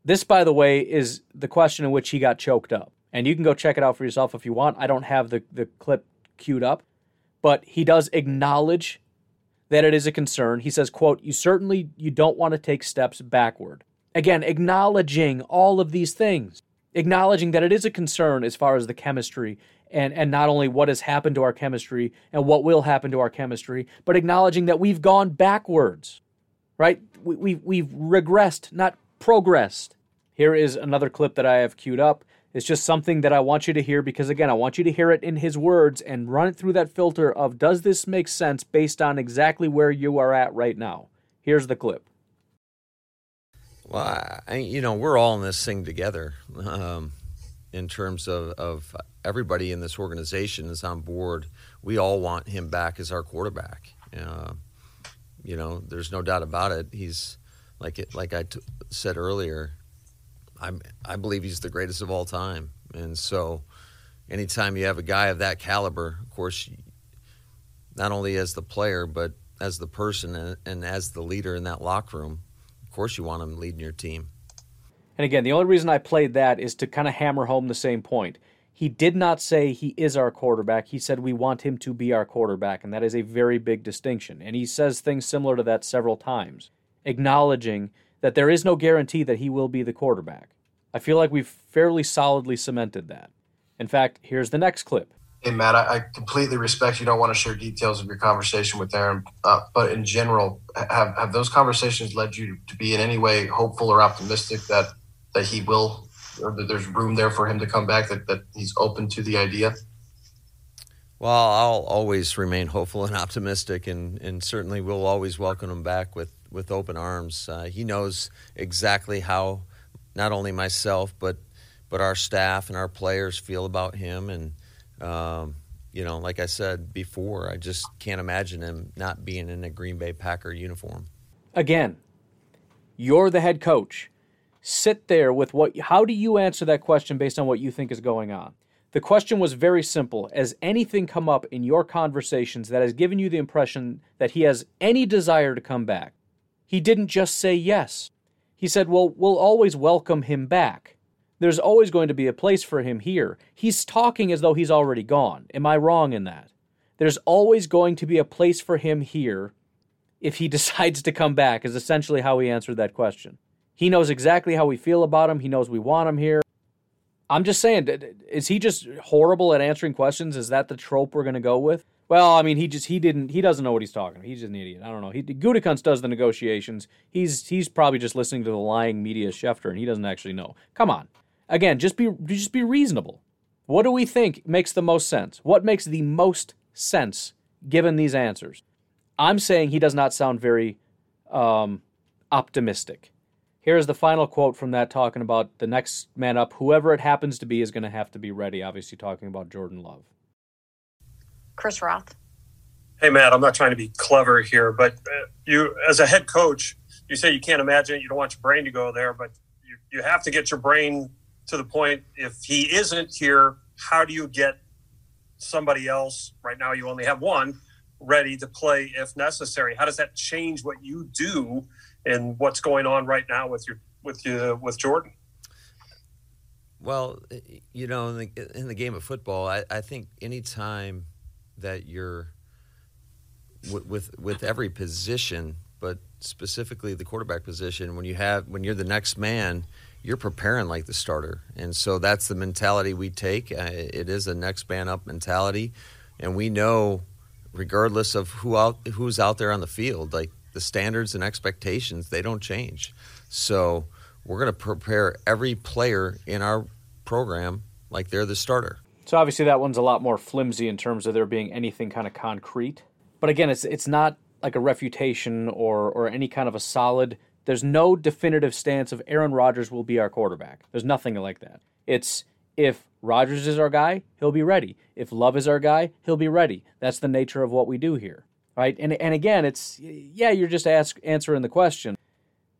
this, by the way, is the question in which he got choked up. And you can go check it out for yourself if you want. I don't have the, the clip queued up, but he does acknowledge that it is a concern. He says, quote, you certainly you don't want to take steps backward. Again, acknowledging all of these things, acknowledging that it is a concern as far as the chemistry and, and not only what has happened to our chemistry and what will happen to our chemistry, but acknowledging that we've gone backwards, right? We, we've, we've regressed, not progressed. Here is another clip that I have queued up. It's just something that I want you to hear because, again, I want you to hear it in his words and run it through that filter of does this make sense based on exactly where you are at right now? Here's the clip.
Well, I, you know, we're all in this thing together um, in terms of, of everybody in this organization is on board. We all want him back as our quarterback. Uh, you know, there's no doubt about it. He's like it, like I t- said earlier. I'm, I believe he's the greatest of all time. And so, anytime you have a guy of that caliber, of course, not only as the player, but as the person and, and as the leader in that locker room, of course, you want him leading your team.
And again, the only reason I played that is to kind of hammer home the same point. He did not say he is our quarterback. He said we want him to be our quarterback, and that is a very big distinction. And he says things similar to that several times, acknowledging that there is no guarantee that he will be the quarterback. I feel like we've fairly solidly cemented that. In fact, here's the next clip.
Hey, Matt, I, I completely respect you don't want to share details of your conversation with Aaron, uh, but in general, have, have those conversations led you to be in any way hopeful or optimistic that, that he will, or that there's room there for him to come back, that, that he's open to the idea?
Well, I'll always remain hopeful and optimistic, and, and certainly we'll always welcome him back with, with open arms. Uh, he knows exactly how not only myself, but but our staff and our players feel about him. And, um, you know, like I said before, I just can't imagine him not being in a Green Bay Packer uniform.
Again, you're the head coach. Sit there with what, how do you answer that question based on what you think is going on? The question was very simple. Has anything come up in your conversations that has given you the impression that he has any desire to come back? He didn't just say yes. He said, Well, we'll always welcome him back. There's always going to be a place for him here. He's talking as though he's already gone. Am I wrong in that? There's always going to be a place for him here if he decides to come back, is essentially how he answered that question. He knows exactly how we feel about him. He knows we want him here. I'm just saying, is he just horrible at answering questions? Is that the trope we're going to go with? Well, I mean, he just he didn't he doesn't know what he's talking. About. He's just an idiot. I don't know. He Gutekunst does the negotiations. He's he's probably just listening to the lying media Schefter, and he doesn't actually know. Come on, again, just be just be reasonable. What do we think makes the most sense? What makes the most sense given these answers? I'm saying he does not sound very um, optimistic. Here's the final quote from that talking about the next man up, whoever it happens to be, is going to have to be ready. Obviously, talking about Jordan Love.
Chris Roth.
Hey, Matt, I'm not trying to be clever here, but uh, you, as a head coach, you say you can't imagine it. You don't want your brain to go there, but you, you have to get your brain to the point if he isn't here, how do you get somebody else? Right now, you only have one ready to play if necessary. How does that change what you do and what's going on right now with your with you with Jordan?
Well, you know, in the, in the game of football, I, I think anytime that you're with, with with every position, but specifically the quarterback position, when you have when you're the next man, you're preparing like the starter, and so that's the mentality we take. Uh, it is a next man up mentality, and we know, regardless of who out who's out there on the field, like the standards and expectations, they don't change. So we're going to prepare every player in our program like they're the starter.
So obviously that one's a lot more flimsy in terms of there being anything kind of concrete. But again, it's it's not like a refutation or or any kind of a solid. There's no definitive stance of Aaron Rodgers will be our quarterback. There's nothing like that. It's if Rodgers is our guy, he'll be ready. If Love is our guy, he'll be ready. That's the nature of what we do here right? And and again, it's yeah, you're just ask, answering the question,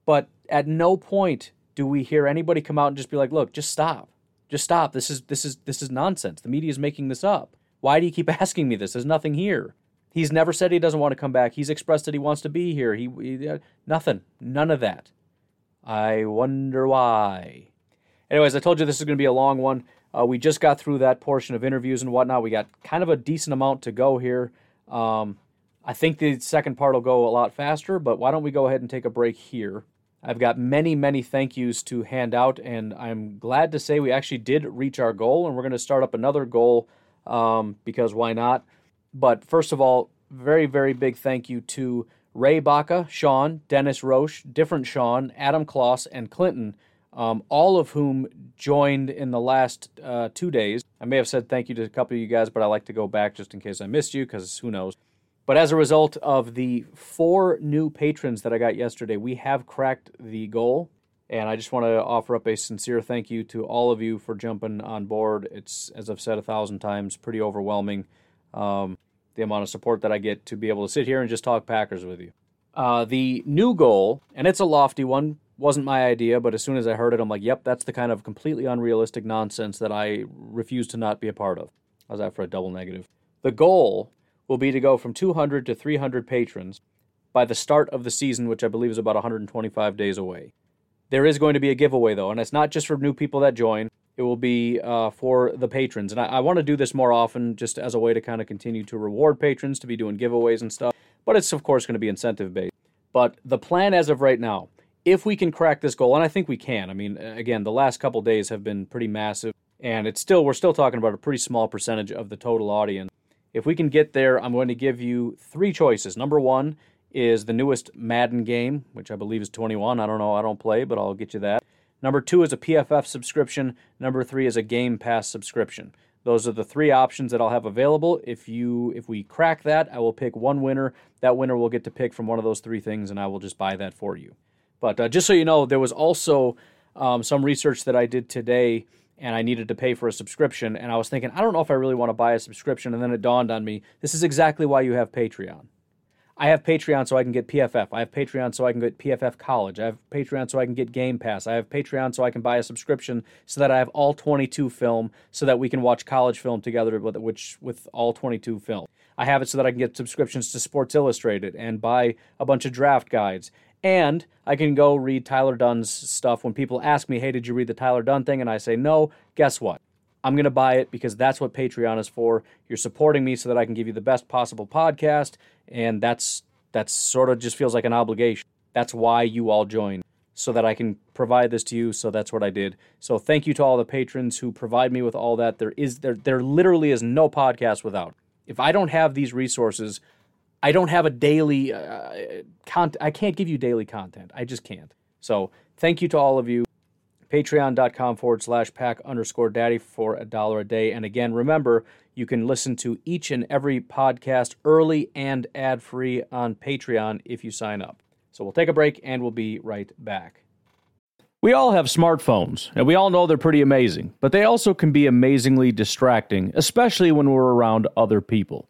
but at no point do we hear anybody come out and just be like, "Look, just stop, just stop. This is this is this is nonsense. The media is making this up. Why do you keep asking me this? There's nothing here." He's never said he doesn't want to come back. He's expressed that he wants to be here. He, he uh, nothing, none of that. I wonder why. Anyways, I told you this is going to be a long one. Uh, we just got through that portion of interviews and whatnot. We got kind of a decent amount to go here. Um, I think the second part will go a lot faster, but why don't we go ahead and take a break here? I've got many, many thank yous to hand out, and I'm glad to say we actually did reach our goal, and we're going to start up another goal um, because why not? But first of all, very, very big thank you to Ray Baca, Sean, Dennis Roche, different Sean, Adam Kloss, and Clinton, um, all of whom joined in the last uh, two days. I may have said thank you to a couple of you guys, but I like to go back just in case I missed you because who knows. But as a result of the four new patrons that I got yesterday, we have cracked the goal. And I just want to offer up a sincere thank you to all of you for jumping on board. It's, as I've said a thousand times, pretty overwhelming um, the amount of support that I get to be able to sit here and just talk Packers with you. Uh, the new goal, and it's a lofty one, wasn't my idea, but as soon as I heard it, I'm like, yep, that's the kind of completely unrealistic nonsense that I refuse to not be a part of. How's that for a double negative? The goal will be to go from 200 to 300 patrons by the start of the season, which I believe is about 125 days away. There is going to be a giveaway, though, and it's not just for new people that join. It will be uh, for the patrons. And I, I want to do this more often just as a way to kind of continue to reward patrons, to be doing giveaways and stuff. But it's, of course, going to be incentive based. But the plan as of right now, if we can crack this goal, and I think we can, I mean, again, the last couple days have been pretty massive. and it's still we're still talking about a pretty small percentage of the total audience. If we can get there, I'm going to give you three choices. Number one is the newest Madden game, which I believe is 21. I don't know, I don't play, but I'll get you that. Number two is a PFF subscription. Number three is a Game Pass subscription. Those are the three options that I'll have available. If you if we crack that, I will pick one winner. That winner will get to pick from one of those three things, and I will just buy that for you. But uh, just so you know, there was also um, some research that I did today, and I needed to pay for a subscription. And I was thinking, I don't know if I really want to buy a subscription. And then it dawned on me, this is exactly why you have Patreon. I have Patreon so I can get PFF. I have Patreon so I can get PFF College. I have Patreon so I can get Game Pass. I have Patreon so I can buy a subscription so that I have all 22 film so that we can watch college film together with which with all 22 film. I have it so that I can get subscriptions to Sports Illustrated and buy a bunch of draft guides. And I can go read Tyler Dunne's stuff when people ask me, "Hey, did you read the Tyler Dunne thing?" and I say, "No." Guess what? I'm going to buy it because that's what Patreon is for. You're supporting me so that I can give you the best possible podcast, and that's that's sort of just feels like an obligation. That's why you all join so that I can provide this to you. So that's what I did. So thank you to all the patrons who provide me with all that. There is there there literally is no podcast without. If I don't have these resources, I don't have a daily uh. I can't give you daily content. I just can't. So thank you to all of you patreon.com forward slash pack underscore daddy for a dollar a day. And again, remember, you can listen to each and every podcast early and ad free on Patreon if you sign up. So we'll take a break and we'll be right back. We all have smartphones, and we all know they're pretty amazing, but they also can be amazingly distracting, especially when we're around other people.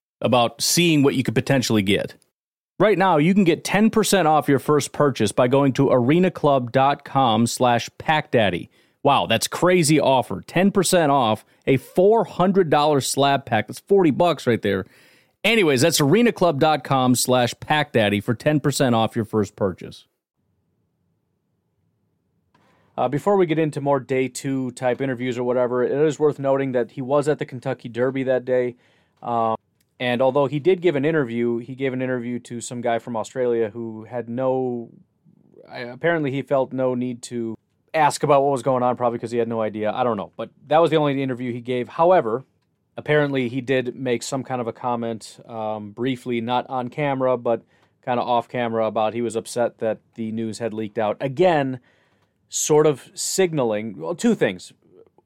about seeing what you could potentially get. Right now, you can get 10% off your first purchase by going to arenaclub.com slash packdaddy. Wow, that's crazy offer. 10% off a $400 slab pack. That's 40 bucks right there. Anyways, that's arenaclub.com slash packdaddy for 10% off your first purchase. Uh, before we get into more day two type interviews or whatever, it is worth noting that he was at the Kentucky Derby that day. Um, and although he did give an interview, he gave an interview to some guy from Australia who had no. Apparently, he felt no need to ask about what was going on, probably because he had no idea. I don't know. But that was the only interview he gave. However, apparently, he did make some kind of a comment um, briefly, not on camera, but kind of off camera about he was upset that the news had leaked out. Again, sort of signaling well, two things.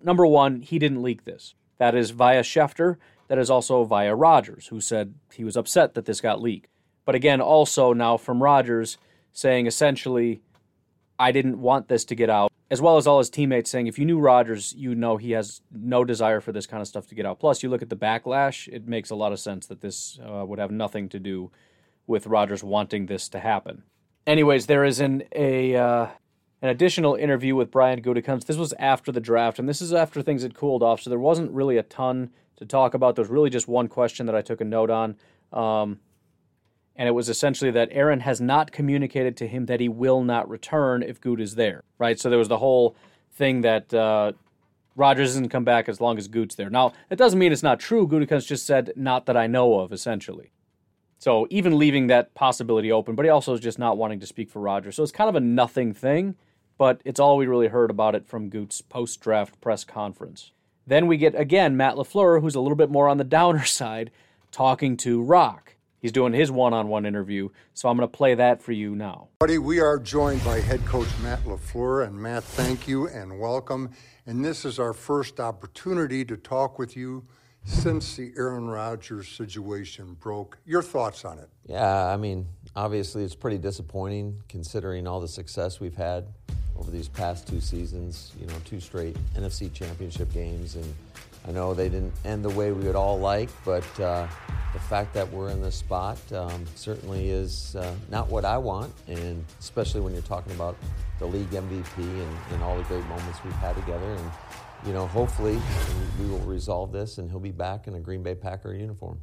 Number one, he didn't leak this. That is via Schefter that is also via Rodgers, who said he was upset that this got leaked. But again, also now from Rodgers saying essentially, I didn't want this to get out, as well as all his teammates saying, if you knew Rodgers, you know he has no desire for this kind of stuff to get out. Plus, you look at the backlash, it makes a lot of sense that this uh, would have nothing to do with Rodgers wanting this to happen. Anyways, there is an a uh, an additional interview with Brian Gutekunst. This was after the draft, and this is after things had cooled off, so there wasn't really a ton to talk about. There's really just one question that I took a note on. Um, and it was essentially that Aaron has not communicated to him that he will not return if Goot is there, right? So there was the whole thing that uh, Rodgers doesn't come back as long as Goot's there. Now, that doesn't mean it's not true. Gutekunst just said, not that I know of, essentially. So even leaving that possibility open, but he also is just not wanting to speak for Rodgers. So it's kind of a nothing thing, but it's all we really heard about it from Goot's post draft press conference. Then we get again Matt LaFleur, who's a little bit more on the downer side, talking to Rock. He's doing his one on one interview, so I'm going to play that for you now.
Buddy, we are joined by head coach Matt LaFleur. And Matt, thank you and welcome. And this is our first opportunity to talk with you since the Aaron Rodgers situation broke. Your thoughts on it?
Yeah, I mean, obviously it's pretty disappointing considering all the success we've had over these past two seasons, you know, two straight NFC championship games. And I know they didn't end the way we would all like, but uh, the fact that we're in this spot um, certainly is uh, not what I want. And especially when you're talking about the league MVP and, and all the great moments we've had together. And, you know, hopefully we will resolve this and he'll be back in a Green Bay Packer uniform.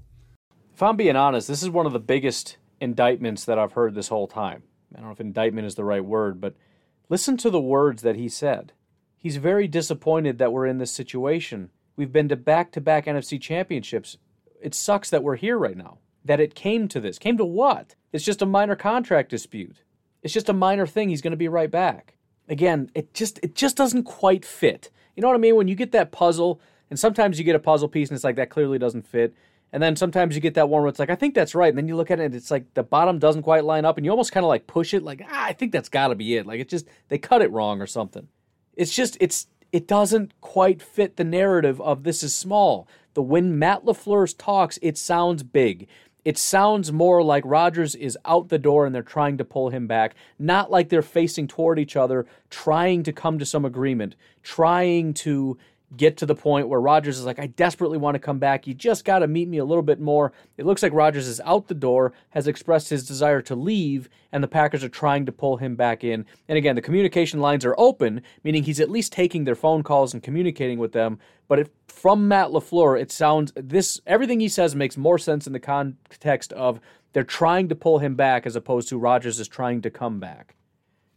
If I'm being honest, this is one of the biggest indictments that I've heard this whole time. I don't know if indictment is the right word, but listen to the words that he said. He's very disappointed that we're in this situation. We've been to back to back NFC championships. It sucks that we're here right now. That it came to this. Came to what? It's just a minor contract dispute. It's just a minor thing. He's going to be right back. Again, it just it just doesn't quite fit. You know what I mean? When you get that puzzle, and sometimes you get a puzzle piece and it's like that clearly doesn't fit. And then sometimes you get that one where it's like, I think that's right. And then you look at it and it's like the bottom doesn't quite line up and you almost kind of like push it, like, ah, I think that's got to be it. Like it just, they cut it wrong or something. It's just, it's, it doesn't quite fit the narrative of this is small. The when Matt LaFleur talks, it sounds big. It sounds more like Rodgers is out the door and they're trying to pull him back, not like they're facing toward each other, trying to come to some agreement, trying to get to the point where Rodgers is like, I desperately want to come back. You just got to meet me a little bit more. It looks like Rodgers is out the door, has expressed his desire to leave, and the Packers are trying to pull him back in. And again, the communication lines are open, meaning he's at least taking their phone calls and communicating with them. But if, from Matt LaFleur, it sounds this everything he says makes more sense in the context of they're trying to pull him back as opposed to Rodgers is trying to come back.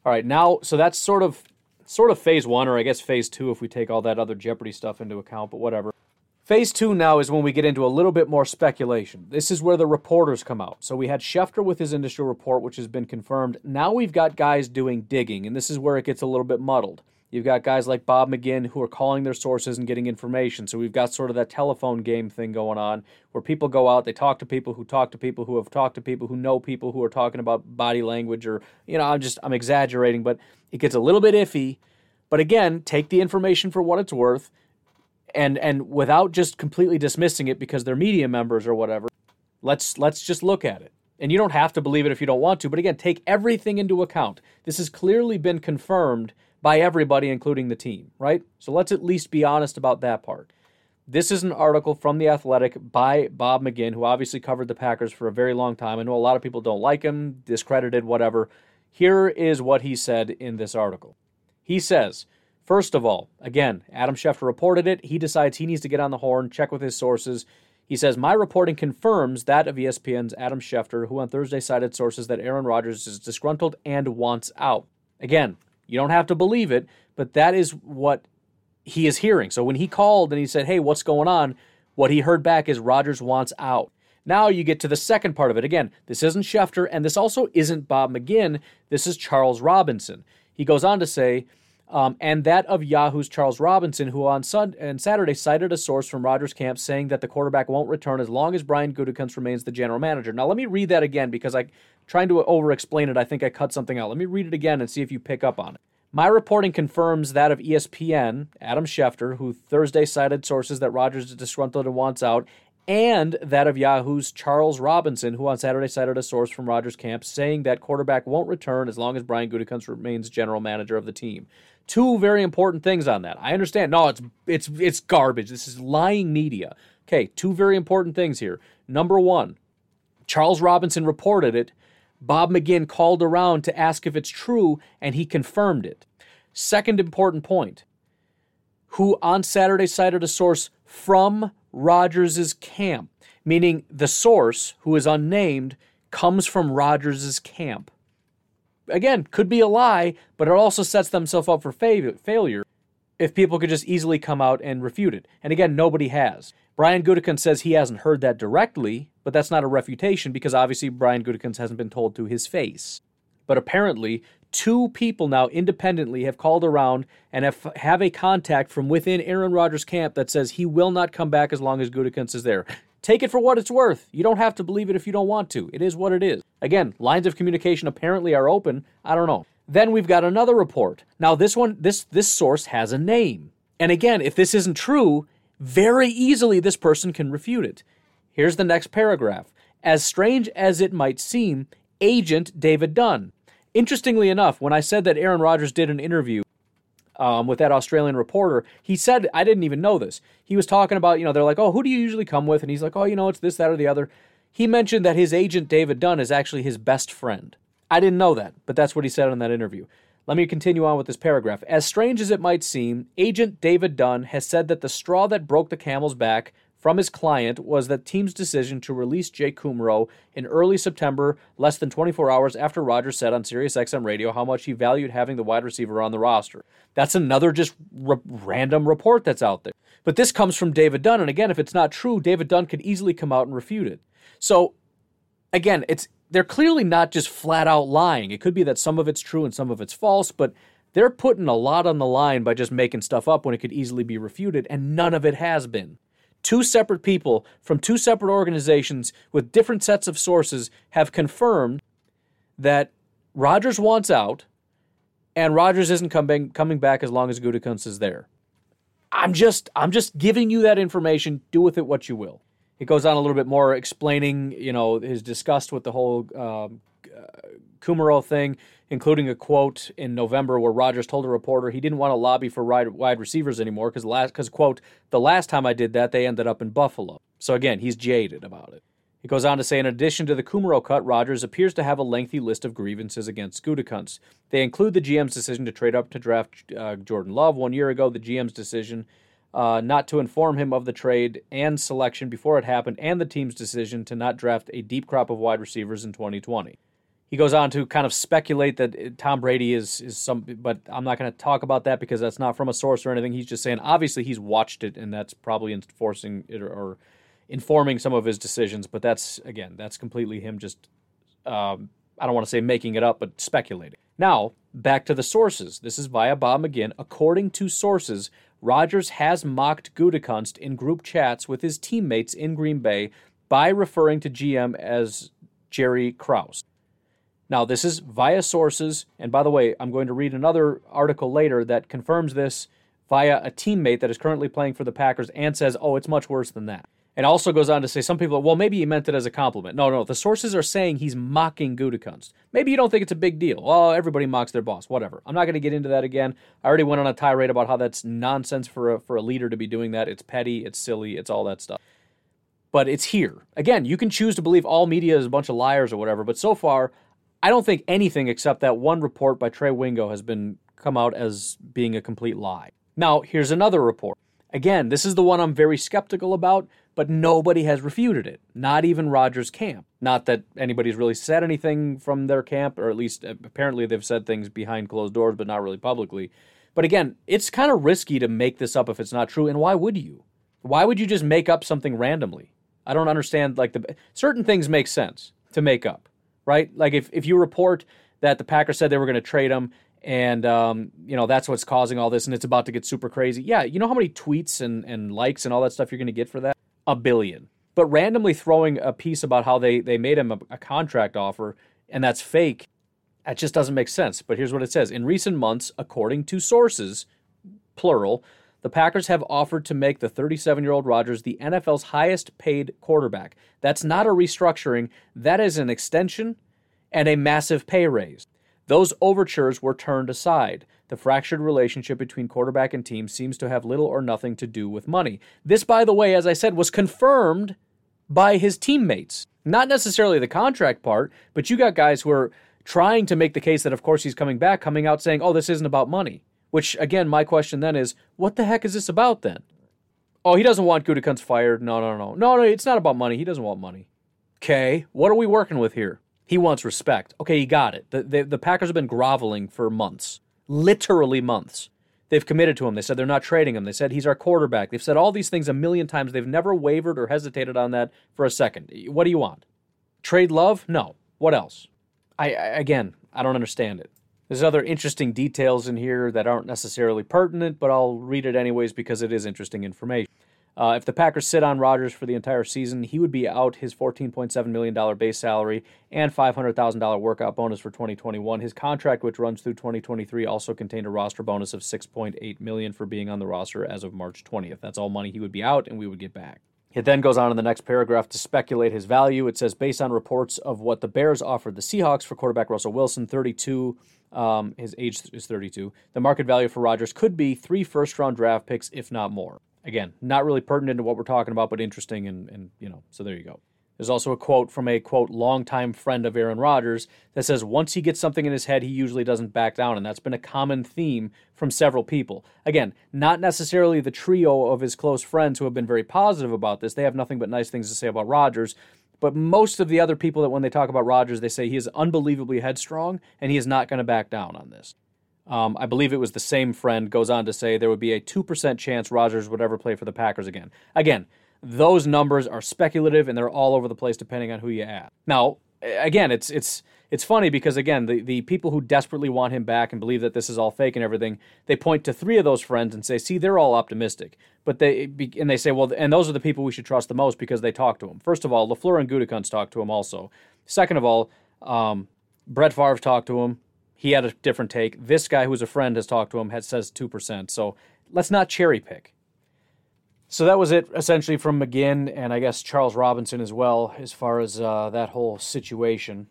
All right, now, so that's sort of sort of phase one, or I guess phase two if we take all that other Jeopardy stuff into account, but whatever. Phase two now is when we get into a little bit more speculation. This is where the reporters come out. So we had Schefter with his initial report, which has been confirmed. Now we've got guys doing digging, and this is where it gets a little bit muddled. You've got guys like Bob McGinn who are calling their sources and getting information. So we've got sort of that telephone game thing going on where people go out, they talk to people who talk to people who have talked to people who know people who are talking about body language or, you know, I'm just, I'm exaggerating, but it gets a little bit iffy. But again, take the information for what it's worth and and without just completely dismissing it because they're media members or whatever. Let's let's just look at it. And you don't have to believe it if you don't want to, but again, take everything into account. This has clearly been confirmed by everybody, including the team, right? So let's at least be honest about that part. This is an article from The Athletic by Bob McGinn, who obviously covered the Packers for a very long time. I know a lot of people don't like him, discredited, whatever. Here is what he said in this article. He says, First of all, again, Adam Schefter reported it. He decides he needs to get on the horn, check with his sources. He says, My reporting confirms that of ESPN's Adam Schefter, who on Thursday cited sources that Aaron Rodgers is disgruntled and wants out. Again, you don't have to believe it, but that is what he is hearing. So when he called and he said, Hey, what's going on? What he heard back is Rodgers wants out. Now you get to the second part of it. Again, this isn't Schefter, and this also isn't Bob McGinn. This is Charles Robinson. He goes on to say, um, and that of Yahoo's Charles Robinson, who on Sun- and Saturday cited a source from Rodgers' camp saying that the quarterback won't return as long as Brian Gutekunst remains the general manager. Now, let me read that again because I trying to over-explain it. I think I cut something out. Let me read it again and see if you pick up on it. My reporting confirms that of ESPN, Adam Schefter, who Thursday cited sources that Rodgers is disgruntled and wants out, and that of Yahoo's Charles Robinson, who on Saturday cited a source from Rodgers' camp saying that quarterback won't return as long as Brian Gutekunst remains general manager of the team. Two very important things on that. I understand. No, it's it's it's garbage. This is lying media. Okay, two very important things here. Number one, Charles Robinson reported it. Bob McGinn called around to ask if it's true, and he confirmed it. Second important point who on Saturday cited a source from Rodgers' camp, meaning the source, who is unnamed, comes from Rodgers' camp. Again, could be a lie, but it also sets themselves up for fa- failure if people could just easily come out and refute it. And again, nobody has. Brian Gutekunst says he hasn't heard that directly, but that's not a refutation because obviously Brian Gutekunst hasn't been told to his face. But apparently, two people now independently have called around and have, have a contact from within Aaron Rodgers' camp that says he will not come back as long as Gutekunst is there. Take it for what it's worth. You don't have to believe it if you don't want to. It is what it is. Again, lines of communication apparently are open. I don't know. Then we've got another report. Now this one this this source has a name. And again, if this isn't true, very easily this person can refute it. Here's the next paragraph. As strange as it might seem, agent David Dunn. Interestingly enough, when I said that Aaron Rodgers did an interview um, with that Australian reporter, he said, I didn't even know this. He was talking about, you know, they're like, oh, who do you usually come with? And he's like, oh, you know, it's this, that, or the other. He mentioned that his agent, David Dunn, is actually his best friend. I didn't know that, but that's what he said in that interview. Let me continue on with this paragraph. As strange as it might seem, agent David Dunn has said that the straw that broke the camel's back from his client was the team's decision to release Jake Kumerow in early September, less than 24 hours after Rodgers said on SiriusXM radio how much he valued having the wide receiver on the roster. That's another just random report that's out there. But this comes from David Dunn, and again, if it's not true, David Dunn could easily come out and refute it. So, again, it's they're clearly not just flat out lying. It could be that some of it's true and some of it's false, but they're putting a lot on the line by just making stuff up when it could easily be refuted, and none of it has been two separate people from two separate organizations with different sets of sources have confirmed that Rodgers wants out and Rodgers isn't coming coming back as long as Gutekunst is there. I'm just I'm just giving you that information. Do with it what you will. It goes on a little bit more explaining, you know, his disgust with the whole um, uh, Kumerow thing including a quote in November where Rodgers told a reporter he didn't want to lobby for wide receivers anymore because last because quote the last time I did that they ended up in Buffalo. So again, he's jaded about it. He goes on to say, in addition to the Kumerow cut, Rodgers appears to have a lengthy list of grievances against Gutekunst. They include the GM's decision to trade up to draft uh, Jordan Love one year ago, the GM's decision uh, not to inform him of the trade and selection before it happened, and the team's decision to not draft a deep crop of wide receivers in 2020. He goes on to kind of speculate that Tom Brady is is some, but I'm not going to talk about that because that's not from a source or anything. He's just saying obviously he's watched it and that's probably enforcing it or, or informing some of his decisions. But that's again, that's completely him just um, I don't want to say making it up, but speculating. Now back to the sources. This is via Bob McGinn. According to sources, Rodgers has mocked Gutekunst in group chats with his teammates in Green Bay by referring to GM as Jerry Krause. Now, this is via sources, and by the way, I'm going to read another article later that confirms this via a teammate that is currently playing for the Packers and says, oh, it's much worse than that. And also goes on to say, some people, well, maybe he meant it as a compliment. No, no, the sources are saying he's mocking Gutekunst. Maybe you don't think it's a big deal. Well, everybody mocks their boss, whatever. I'm not going to get into that again. I already went on a tirade about how that's nonsense for a, for a leader to be doing that. It's petty, it's silly, it's all that stuff. But it's here. Again, you can choose to believe all media is a bunch of liars or whatever, but so far, I don't think anything except that one report by Trey Wingo has been come out as being a complete lie. Now, here's another report. Again, this is the one I'm very skeptical about, but nobody has refuted it. Not even Rodgers' camp. Not that anybody's really said anything from their camp, or at least uh, apparently they've said things behind closed doors, but not really publicly. But again, it's kind of risky to make this up if it's not true. And why would you? Why would you just make up something randomly? I don't understand. Like the certain things make sense to make up right? Like if, if you report that the Packers said they were going to trade him and um, you know that's what's causing all this and it's about to get super crazy. Yeah, you know how many tweets and, and likes and all that stuff you're going to get for that? A billion. But randomly throwing a piece about how they, they made him a, a contract offer and that's fake, that just doesn't make sense. But here's what it says. In recent months, according to sources, plural, the Packers have offered to make the 37 year old Rodgers the NFL's highest paid quarterback. That's not a restructuring, that is an extension and a massive pay raise. Those overtures were turned aside. The fractured relationship between quarterback and team seems to have little or nothing to do with money. This, by the way, as I said, was confirmed by his teammates. Not necessarily the contract part, but you got guys who are trying to make the case that, of course, he's coming back, coming out saying, oh, this isn't about money. Which, again, my question then is, what the heck is this about then? Oh, he doesn't want Gutekunst fired. No, no, no. No, no, it's not about money. He doesn't want money. Okay, what are we working with here? He wants respect. Okay, he got it. The, the, the Packers have been groveling for months, literally months. They've committed to him. They said they're not trading him. They said he's our quarterback. They've said all these things a million times. They've never wavered or hesitated on that for a second. What do you want? Trade love? No. What else? I, I again, I don't understand it. There's other interesting details in here that aren't necessarily pertinent, but I'll read it anyways because it is interesting information. Uh, if the Packers sit on Rodgers for the entire season, he would be out his $14.7 million base salary and $500,000 workout bonus for 2021. His contract, which runs through 2023, also contained a roster bonus of 6.8 million for being on the roster as of March 20th. That's all money he would be out, and we would get back. It then goes on in the next paragraph to speculate his value. It says, based on reports of what the Bears offered the Seahawks for quarterback Russell Wilson, 32, um, his age is 32, the market value for Rodgers could be three first round draft picks, if not more. Again, not really pertinent to what we're talking about, but interesting, and, and you know, so there you go. There's also a quote from a quote longtime friend of Aaron Rodgers that says once he gets something in his head, he usually doesn't back down, and that's been a common theme from several people. Again, not necessarily the trio of his close friends who have been very positive about this. They have nothing but nice things to say about Rodgers. But most of the other people that when they talk about Rodgers, they say he is unbelievably headstrong and he is not going to back down on this. Um, I believe it was the same friend goes on to say there would be a 2% chance Rodgers would ever play for the Packers again. Again, those numbers are speculative and they're all over the place depending on who you ask. Now, again, it's it's it's funny because again, the, the people who desperately want him back and believe that this is all fake and everything, they point to three of those friends and say, "See, they're all optimistic." But they and they say, "Well, and those are the people we should trust the most because they talk to him." First of all, Lafleur and Gutekunst talked to him also. Second of all, um, Brett Favre talked to him he had a different take. This guy, who's a friend, has talked to him, has says two percent. So let's not cherry pick. So that was it essentially from McGinn and I guess Charles Robinson as well, as far as uh, that whole situation.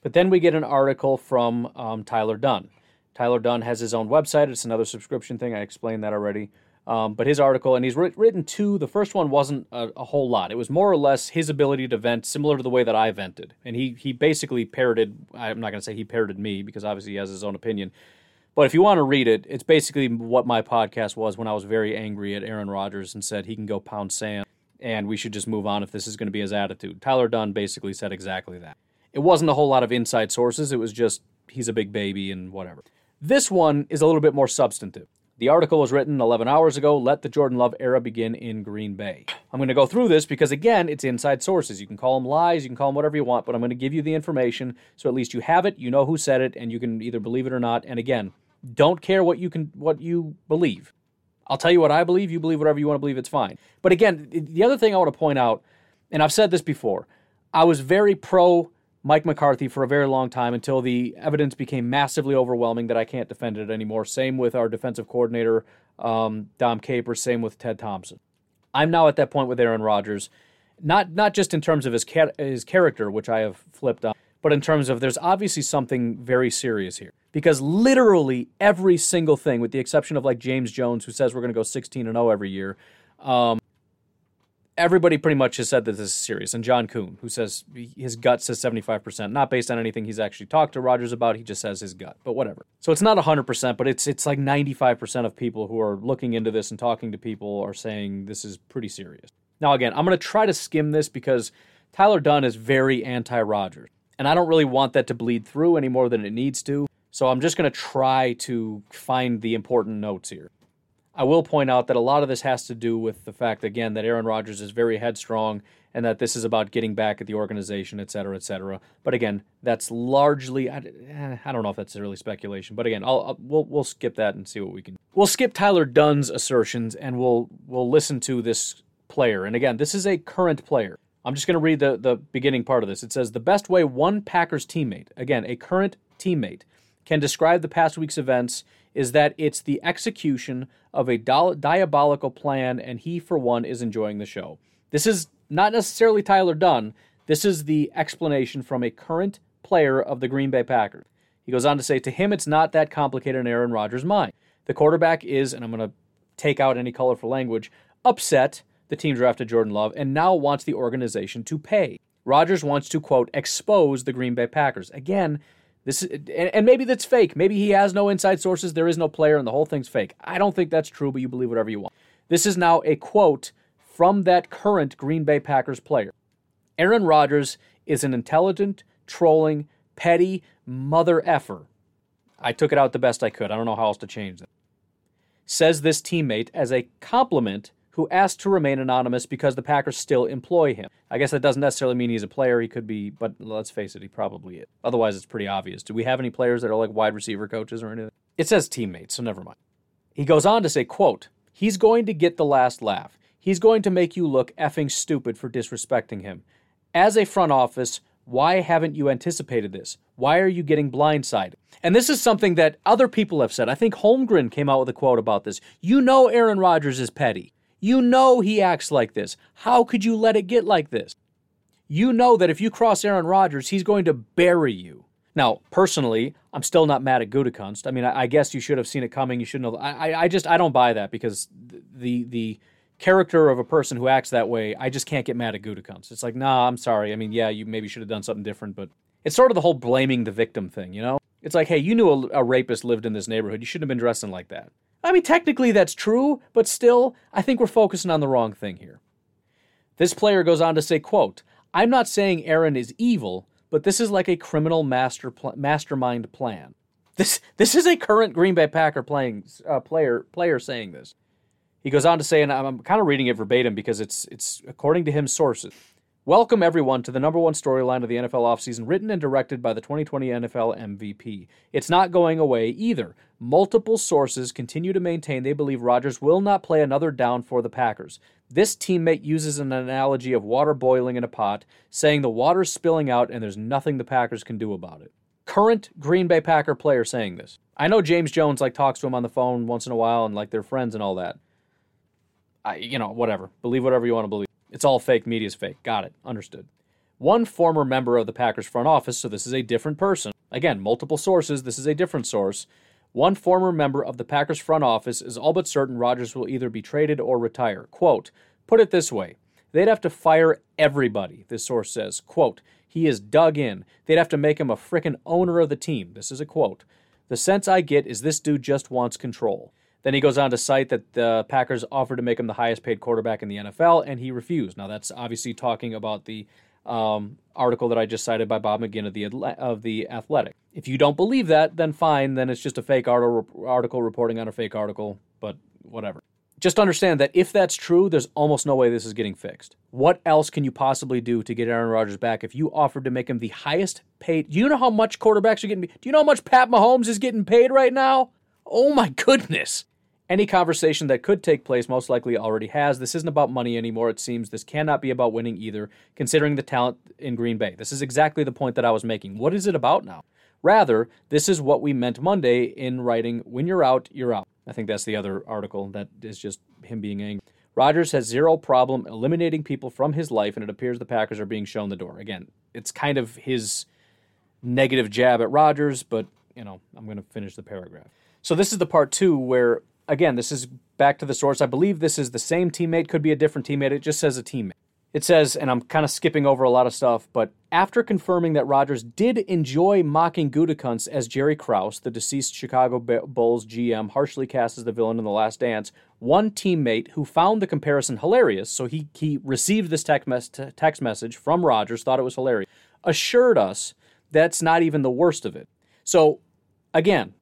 But then we get an article from um, Tyler Dunne. Tyler Dunne has his own website. It's another subscription thing. I explained that already. Um, but his article, and he's written two. The first one wasn't a, a, whole lot. It was more or less his ability to vent, similar to the way that I vented. And he he basically parroted. I'm not going to say he parroted me because obviously he has his own opinion. But if you want to read it, it's basically what my podcast was when I was very angry at Aaron Rodgers and said he can go pound sand and we should just move on if this is going to be his attitude. Tyler Dunne basically said exactly that. It wasn't a whole lot of inside sources. It was just he's a big baby and whatever. This one is a little bit more substantive. The article was written 11 hours ago. Let the Jordan Love era begin in Green Bay. I'm going to go through this because, again, it's inside sources. You can call them lies, you can call them whatever you want, but I'm going to give you the information so at least you have it, you know who said it, and you can either believe it or not. And again, don't care what you can what you believe. I'll tell you what I believe. You believe whatever you want to believe. It's fine. But again, the other thing I want to point out, and I've said this before, I was very pro Mike McCarthy for a very long time until the evidence became massively overwhelming that I can't defend it anymore. Same with our defensive coordinator, um, Dom Capers. Same with Ted Thompson. I'm now at that point with Aaron Rodgers, not not just in terms of his his character, which I have flipped on, but in terms of there's obviously something very serious here because literally every single thing, with the exception of like James Jones, who says we're going to go 16 and 0 every year, um, everybody pretty much has said that this is serious. And John Kuhn, who says his gut says 75%, not based on anything he's actually talked to Rodgers about, he just says his gut, but whatever. So it's not 100%, but it's it's like 95% of people who are looking into this and talking to people are saying this is pretty serious. Now again, I'm going to try to skim this because Tyler Dunne is very anti Rodgers. And I don't really want that to bleed through any more than it needs to. So I'm just going to try to find the important notes here. I will point out that a lot of this has to do with the fact, again, that Aaron Rodgers is very headstrong and that this is about getting back at the organization, et cetera, et cetera. But again, that's largely, I, eh, I don't know if that's really speculation, but again, I'll, I'll, we'll, we'll skip that and see what we can. We'll skip Tyler Dunne's assertions and we'll, we'll listen to this player. And again, this is a current player. I'm just going to read the, the beginning part of this. It says, The best way one Packers teammate, again, a current teammate, can describe the past week's events is that it's the execution of a diabolical plan, and he, for one, is enjoying the show. This is not necessarily Tyler Dunne. This is the explanation from a current player of the Green Bay Packers. He goes on to say, to him, it's not that complicated in Aaron Rodgers' mind. The quarterback is, and I'm going to take out any colorful language, upset the team drafted Jordan Love and now wants the organization to pay. Rodgers wants to, quote, expose the Green Bay Packers. Again, this is, and maybe that's fake. Maybe he has no inside sources. There is no player, and the whole thing's fake. I don't think that's true, but you believe whatever you want. This is now a quote from that current Green Bay Packers player. Aaron Rodgers is an intelligent, trolling, petty mother effer. I took it out the best I could. I don't know how else to change that. Says this teammate as a compliment who asked to remain anonymous because the Packers still employ him. I guess that doesn't necessarily mean he's a player. He could be, but let's face it, he probably is. Otherwise, it's pretty obvious. Do we have any players that are like wide receiver coaches or anything? It says teammates, so never mind. He goes on to say, quote, He's going to get the last laugh. he's going to make you look effing stupid for disrespecting him. As a front office, why haven't you anticipated this? Why are you getting blindsided? And this is something that other people have said. I think Holmgren came out with a quote about this. You know Aaron Rodgers is petty. You know he acts like this. How could you let it get like this? You know that if you cross Aaron Rodgers, he's going to bury you. Now, personally, I'm still not mad at Gutekunst. I mean, I, I guess you should have seen it coming. You shouldn't have. I, I just I don't buy that because the the character of a person who acts that way, I just can't get mad at Gutekunst. It's like, nah, I'm sorry. I mean, yeah, you maybe should have done something different, but it's sort of the whole blaming the victim thing, you know? It's like, hey, you knew a, a rapist lived in this neighborhood. You shouldn't have been dressing like that. I mean, technically that's true, but still, I think we're focusing on the wrong thing here. This player goes on to say, quote, I'm not saying Aaron is evil, but this is like a criminal master pl- mastermind plan. This this is a current Green Bay Packer playing uh, player player saying this. He goes on to say, and I'm kind of reading it verbatim because it's it's according to him sources. Welcome everyone to the number one storyline of the NFL offseason, written and directed by the 2020 NFL MVP. It's not going away either. Multiple sources continue to maintain they believe Rodgers will not play another down for the Packers. This teammate uses an analogy of water boiling in a pot, saying the water's spilling out and there's nothing the Packers can do about it. Current Green Bay Packer player saying this. I know James Jones like talks to him on the phone once in a while and like they're friends and all that. I, you know, whatever. Believe whatever you want to believe. It's all fake. Media's fake. Got it. Understood. One former member of the Packers front office, so this is a different person. Again, multiple sources. This is a different source. One former member of the Packers front office is all but certain Rodgers will either be traded or retire. Quote, put it this way. They'd have to fire everybody, this source says. Quote, he is dug in. They'd have to make him a frickin' owner of the team. This is a quote. The sense I get is this dude just wants control. Then he goes on to cite that the Packers offered to make him the highest paid quarterback in the NFL, and he refused. Now, that's obviously talking about the um, article that I just cited by Bob McGinn of the, of the Athletic. If you don't believe that, then fine, then it's just a fake article reporting on a fake article, but whatever. Just understand that if that's true, there's almost no way this is getting fixed. What else can you possibly do to get Aaron Rodgers back if you offered to make him the highest paid? Do you know how much quarterbacks are getting? Do you know how much Pat Mahomes is getting paid right now? Oh my goodness. Any conversation that could take place most likely already has. This isn't about money anymore, it seems. This cannot be about winning either, considering the talent in Green Bay. This is exactly the point that I was making. What is it about now? Rather, this is what we meant Monday in writing, when you're out, you're out. I think that's the other article that is just him being angry. Rodgers has zero problem eliminating people from his life, and it appears the Packers are being shown the door. Again, it's kind of his negative jab at Rodgers, but, you know, I'm going to finish the paragraph. So this is the part two where again, this is back to the source. I believe this is the same teammate, could be a different teammate. It just says a teammate. It says, and I'm kind of skipping over a lot of stuff, but after confirming that Rodgers did enjoy mocking Gutekunst as Jerry Krause, the deceased Chicago Bulls GM, harshly cast as the villain in The Last Dance, one teammate who found the comparison hilarious, so he, he received this text, mes- text message from Rodgers, thought it was hilarious, assured us that's not even the worst of it. So, again,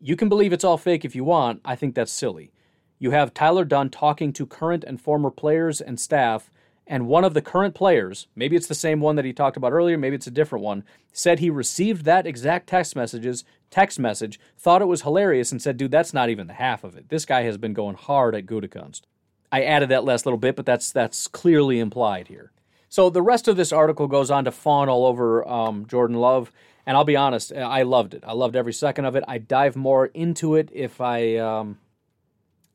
you can believe it's all fake if you want. I think that's silly. You have Tyler Dunne talking to current and former players and staff, and one of the current players, maybe it's the same one that he talked about earlier, maybe it's a different one, said he received that exact text messages, text message, thought it was hilarious, and said, "Dude, that's not even the half of it. This guy has been going hard at Gutekunst." I added that last little bit, but that's that's clearly implied here. So the rest of this article goes on to fawn all over um, Jordan Love and I'll be honest, I loved it. I loved every second of it. I dive more into it if I. Um,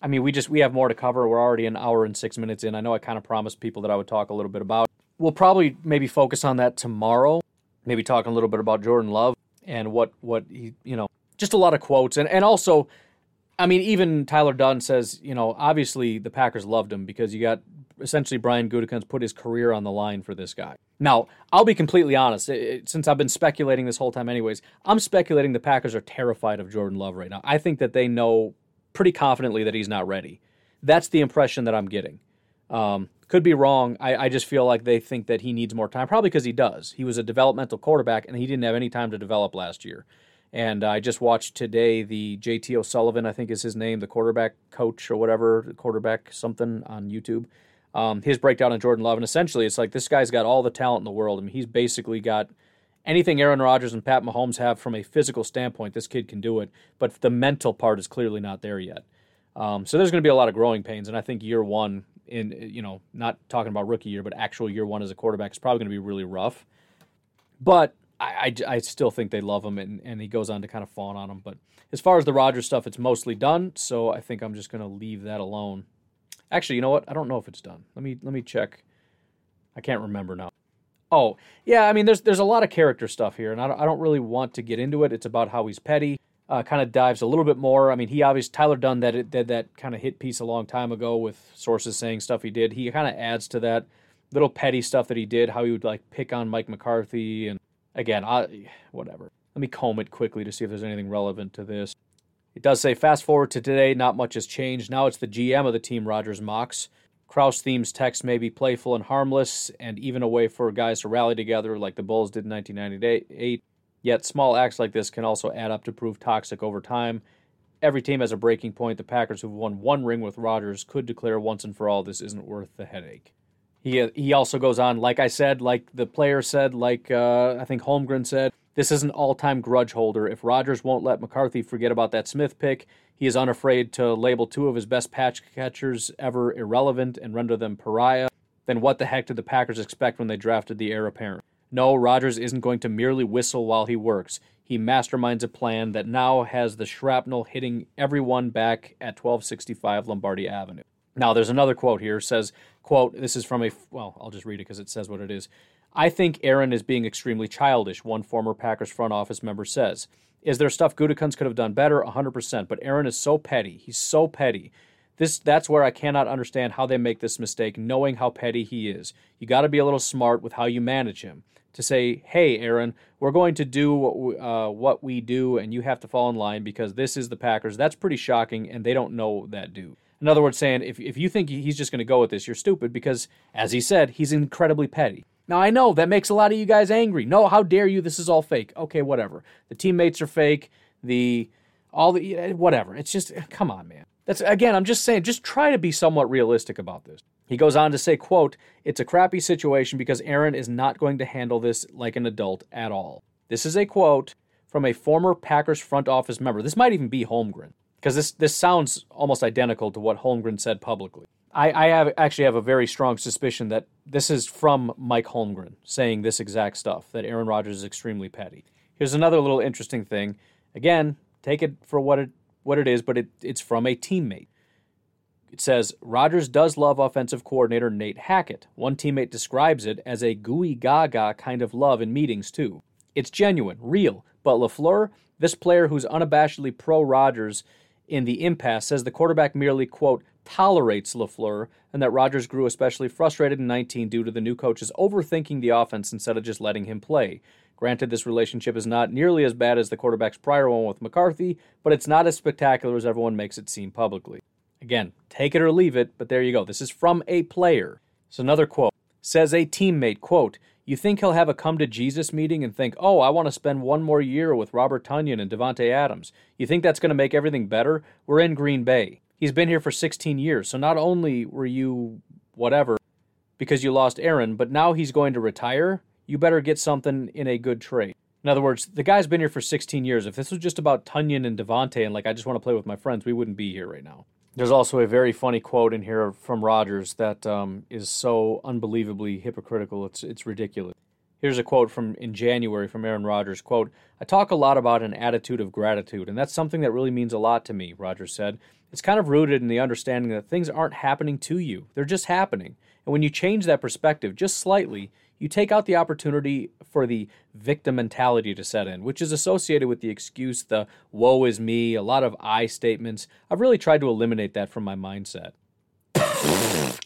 I mean, we just we have more to cover. We're already an hour and six minutes in. I know I kind of promised people that I would talk a little bit about. We'll probably maybe focus on that tomorrow. Maybe talk a little bit about Jordan Love and what what he you know just a lot of quotes and and also I mean, even Tyler Dunne says, you know, obviously the Packers loved him because you got essentially Brian Gutekunst put his career on the line for this guy. Now, I'll be completely honest. It, since I've been speculating this whole time, anyways, I'm speculating the Packers are terrified of Jordan Love right now. I think that they know pretty confidently that he's not ready. That's the impression that I'm getting. Um, could be wrong. I, I just feel like they think that he needs more time, probably because he does. He was a developmental quarterback and he didn't have any time to develop last year. And I just watched today the JT O'Sullivan, I think is his name, the quarterback coach or whatever, quarterback something on YouTube. Um, his breakdown on Jordan Love, and essentially it's like this guy's got all the talent in the world. I mean, he's basically got anything Aaron Rodgers and Pat Mahomes have from a physical standpoint. This kid can do it, but the mental part is clearly not there yet. Um, so there's going to be a lot of growing pains, and I think year one in you know not talking about rookie year, but actual year one as a quarterback is probably going to be really rough. But I, I, I, still think they love him, and, and he goes on to kind of fawn on him. But as far as the Rodgers stuff, it's mostly done. So I think I'm just going to leave that alone. Actually, you know what? I don't know if it's done. Let me let me check. I can't remember now. Oh yeah, I mean, there's there's a lot of character stuff here, and I don't, I don't really want to get into it. It's about how he's petty. Uh, kind of dives a little bit more. I mean, he obviously Tyler Dunne that did that kind of hit piece a long time ago with sources saying stuff he did. He kind of adds to that little petty stuff that he did, how he would like pick on Mike McCarthy and again, I, whatever. Let me comb it quickly to see if there's anything relevant to this. It does say fast forward to today, not much has changed. Now it's the GM of the team Rodgers mocks. Krause themes text may be playful and harmless, and even a way for guys to rally together like the Bulls did in 1998. Yet small acts like this can also add up to prove toxic over time. Every team has a breaking point. The Packers, who've won one ring with Rodgers, could declare once and for all this isn't worth the headache. He he also goes on, like I said, like the player said, like uh, I think Holmgren said, this is an all-time grudge holder. If Rodgers won't let McCarthy forget about that Smith pick, he is unafraid to label two of his best pass catchers ever irrelevant and render them pariah. Then what the heck did the Packers expect when they drafted the heir apparent? No, Rodgers isn't going to merely whistle while he works. He masterminds a plan that now has the shrapnel hitting everyone back at 1265 Lombardi Avenue. Now, there's another quote here. Says, quote, this is from a, well, I'll just read it because it says what it is. I think Aaron is being extremely childish, one former Packers front office member says. Is there stuff Gutekunst could have done better? 100%. But Aaron is so petty. He's so petty. This That's where I cannot understand how they make this mistake, knowing how petty he is. You got to be a little smart with how you manage him. To say, hey, Aaron, we're going to do what we, uh, what we do, and you have to fall in line because this is the Packers. That's pretty shocking, and they don't know that dude. In other words, saying if, if you think he's just going to go with this, you're stupid because, as he said, he's incredibly petty. Now, I know that makes a lot of you guys angry. No, how dare you? This is all fake. Okay, whatever. The teammates are fake. The, all the, eh, whatever. It's just, come on, man. That's, again, I'm just saying, just try to be somewhat realistic about this. He goes on to say, quote, it's a crappy situation because Aaron is not going to handle this like an adult at all. This is a quote from a former Packers front office member. This might even be Holmgren because this this sounds almost identical to what Holmgren said publicly. I, I have actually have a very strong suspicion that this is from Mike Holmgren saying this exact stuff that Aaron Rodgers is extremely petty. Here's another little interesting thing. Again, take it for what it what it is, but it, it's from a teammate. It says Rodgers does love offensive coordinator Nate Hackett. One teammate describes it as a gooey gaga kind of love in meetings too. It's genuine, real. But LaFleur, this player who's unabashedly pro Rodgers, in the impasse says the quarterback merely, quote, tolerates LaFleur and that Rodgers grew especially frustrated in 19 due to the new coaches overthinking the offense instead of just letting him play. Granted, this relationship is not nearly as bad as the quarterback's prior one with McCarthy, but it's not as spectacular as everyone makes it seem publicly. Again, take it or leave it, but there you go. This is from a player. So another quote. Says a teammate, quote, you think he'll have a come to Jesus meeting and think, oh, I want to spend one more year with Robert Tonyan and Davante Adams? You think that's going to make everything better? We're in Green Bay. He's been here for 16 years, so not only were you whatever because you lost Aaron, but now he's going to retire. You better get something in a good trade. In other words, the guy's been here for 16 years. If this was just about Tonyan and Davante and like I just want to play with my friends, we wouldn't be here right now. There's also a very funny quote in here from Rodgers that um, is so unbelievably hypocritical. It's it's ridiculous. Here's a quote from in January from Aaron Rodgers. Quote, I talk a lot about an attitude of gratitude, and that's something that really means a lot to me, Rodgers said. It's kind of rooted in the understanding that things aren't happening to you. They're just happening. And when you change that perspective just slightly, you take out the opportunity for the victim mentality to set in, which is associated with the excuse, the woe is me, a lot of I statements. I've really tried to eliminate that from my mindset.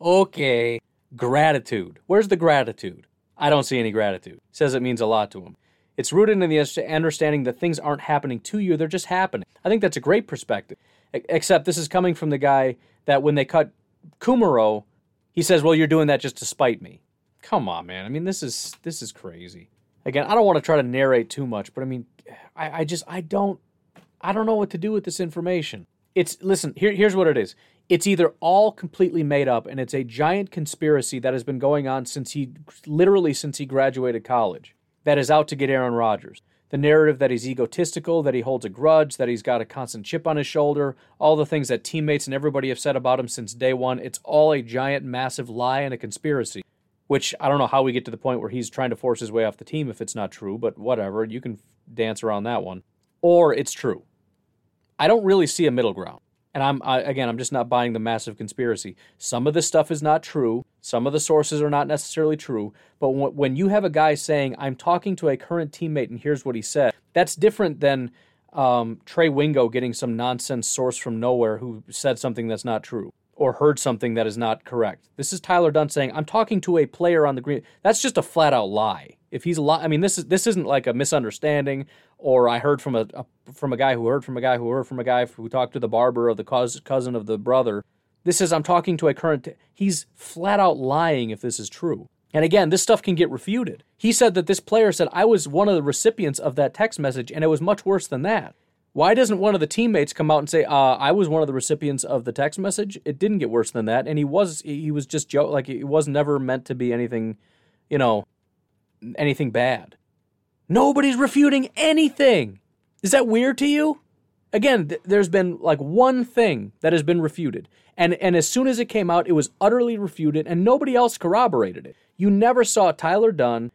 okay. Gratitude. Where's the gratitude? I don't see any gratitude. Says it means a lot to him. It's rooted in the understanding that things aren't happening to you, they're just happening. I think that's a great perspective. Except this is coming from the guy that when they cut Kumerow, he says, "Well, you're doing that just to spite me." Come on, man. I mean, this is this is crazy. Again, I don't want to try to narrate too much, but I mean, I, I just I don't I don't know what to do with this information. It's listen, here, here's what it is. It's either all completely made up and it's a giant conspiracy that has been going on since he literally since he graduated college that is out to get Aaron Rodgers. The narrative that he's egotistical, that he holds a grudge, that he's got a constant chip on his shoulder, all the things that teammates and everybody have said about him since day one. It's all a giant, massive lie and a conspiracy. Which I don't know how we get to the point where he's trying to force his way off the team if it's not true, but whatever. You can dance around that one. Or it's true. I don't really see a middle ground. And I'm I, again, I'm just not buying the massive conspiracy. Some of this stuff is not true. Some of the sources are not necessarily true. But when you have a guy saying, "I'm talking to a current teammate, and here's what he said," that's different than um, Trey Wingo getting some nonsense source from nowhere who said something that's not true or heard something that is not correct. This is Tyler Dunne saying, "I'm talking to a player on the green." That's just a flat out lie. If he's a lie, I mean, this is this isn't like a misunderstanding or I heard from a, a, from a guy who heard from a guy who heard from a guy who talked to the barber of the cousin of the brother. This is I'm talking to a current. He's flat out lying if this is true. And again, this stuff can get refuted. He said that this player said I was one of the recipients of that text message, and it was much worse than that. Why doesn't one of the teammates come out and say, uh, "I was one of the recipients of the text message"? It didn't get worse than that, and he was he was just joke like it was never meant to be anything, you know, anything bad. Nobody's refuting anything. Is that weird to you? Again, th- there's been like one thing that has been refuted. And, and as soon as it came out, it was utterly refuted and nobody else corroborated it. You never saw Tyler Dunne,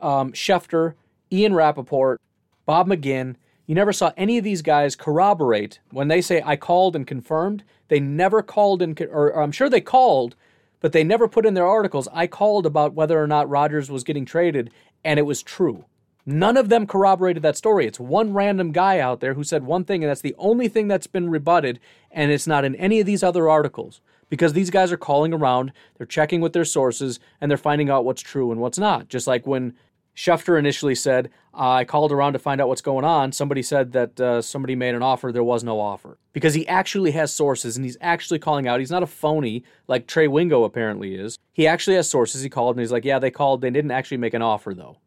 um, Schefter, Ian Rapoport, Bob McGinn. You never saw any of these guys corroborate when they say, I called and confirmed. They never called and, or, or I'm sure they called, but they never put in their articles, I called about whether or not Rodgers was getting traded, and it was true. None of them corroborated that story. It's one random guy out there who said one thing, and that's the only thing that's been rebutted, and it's not in any of these other articles because these guys are calling around, they're checking with their sources, and they're finding out what's true and what's not. Just like when Schefter initially said, I called around to find out what's going on. Somebody said that uh, somebody made an offer. There was no offer. Because he actually has sources and he's actually calling out. He's not a phony like Trey Wingo apparently is. He actually has sources. He called and he's like, Yeah, they called. They didn't actually make an offer, though.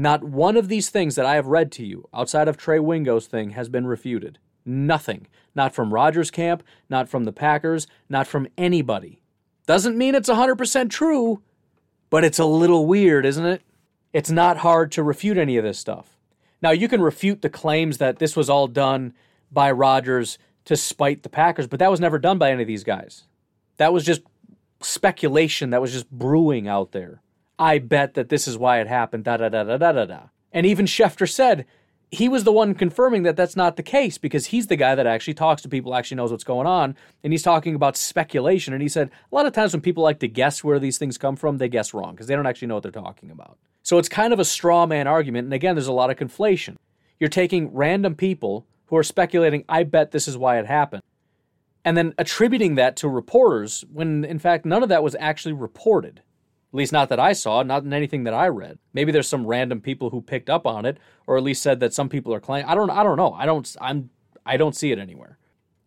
Not one of these things that I have read to you outside of Trey Wingo's thing has been refuted. Nothing. Not from Rodgers camp, not from the Packers, not from anybody. Doesn't mean it's 100% true, but it's a little weird, isn't it? It's not hard to refute any of this stuff. Now, you can refute the claims that this was all done by Rodgers to spite the Packers, but that was never done by any of these guys. That was just speculation that was just brewing out there. I bet that this is why it happened, da da da da da da da. And even Schefter said he was the one confirming that that's not the case because he's the guy that actually talks to people, actually knows what's going on. And he's talking about speculation. And he said a lot of times when people like to guess where these things come from, they guess wrong because they don't actually know what they're talking about. So it's kind of a straw man argument. And again, there's a lot of conflation. You're taking random people who are speculating, I bet this is why it happened, and then attributing that to reporters when in fact none of that was actually reported. At least not that I saw, not in anything that I read. Maybe there's some random people who picked up on it, or at least said that some people are claiming. I don't. I don't know. I don't. I'm. I don't see it anywhere.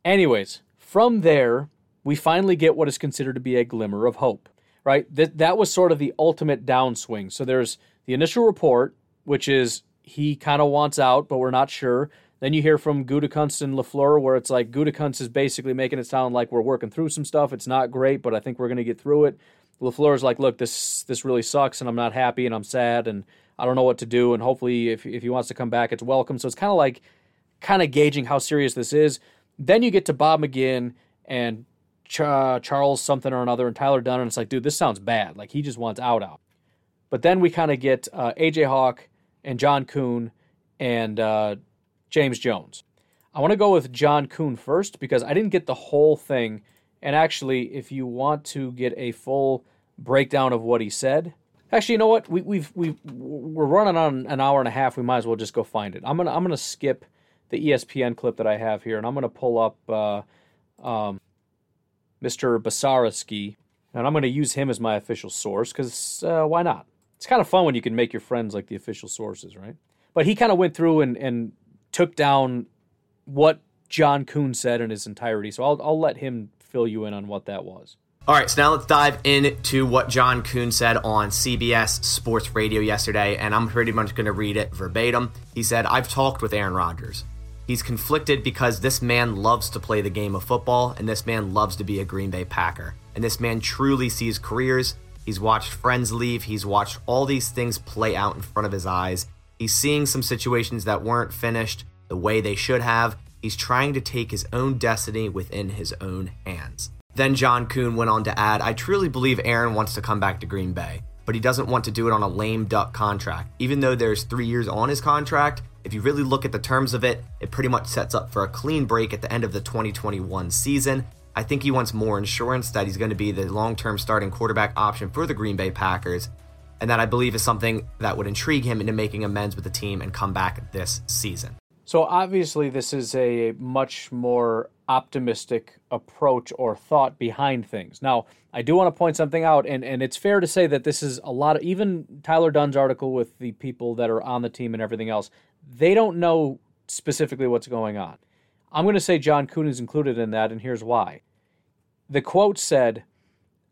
Anyways, from there, we finally get what is considered to be a glimmer of hope. Right. That that was sort of the ultimate downswing. So there's the initial report, which is he kind of wants out, but we're not sure. Then you hear from Gutekunst and Lafleur, where it's like Gutekunst is basically making it sound like we're working through some stuff. It's not great, but I think we're going to get through it. Lafleur's like, look, this this really sucks, and I'm not happy, and I'm sad, and I don't know what to do. And hopefully, if if he wants to come back, it's welcome. So it's kind of like, kind of gauging how serious this is. Then you get to Bob McGinn and Ch- Charles something or another, and Tyler Dunne, and it's like, dude, this sounds bad. Like he just wants out out. But then we kind of get uh, AJ Hawk and John Kuhn and uh, James Jones. I want to go with John Kuhn first because I didn't get the whole thing. And actually, if you want to get a full breakdown of what he said, actually, you know what? We, we've we we're running on an hour and a half. We might as well just go find it. I'm gonna I'm gonna skip the ESPN clip that I have here, and I'm gonna pull up uh, um, Mr. Basaraski, and I'm gonna use him as my official source because uh, why not? It's kind of fun when you can make your friends like the official sources, right? But he kind of went through and, and took down what John Kuhn said in his entirety. So I'll, I'll let him fill you in on what that was.
All right, so now let's dive into what John Kuhn said on CBS Sports Radio yesterday, and I'm pretty much going to read it verbatim. He said, I've talked with Aaron Rodgers. He's conflicted because this man loves to play the game of football, and this man loves to be a Green Bay Packer. And this man truly sees careers. He's watched friends leave, he's watched all these things play out in front of his eyes, He's seeing some situations that weren't finished the way they should have. He's trying to take his own destiny within his own hands. Then John Kuhn went on to add, I truly believe Aaron wants to come back to Green Bay, but he doesn't want to do it on a lame duck contract. Even though there's three years on his contract, if you really look at the terms of it, it pretty much sets up for a clean break at the end of the 2021 season. I think he wants more insurance that he's going to be the long term starting quarterback option for the Green Bay Packers, and that I believe is something that would intrigue him into making amends with the team and come back this season.
So obviously, this is a much more optimistic approach or thought behind things. Now, I do want to point something out, and, and it's fair to say that this is a lot of even Tyler Dunne's article with the people that are on the team and everything else. They don't know specifically what's going on. I'm going to say John Kuhn is included in that, and here's why. The quote said,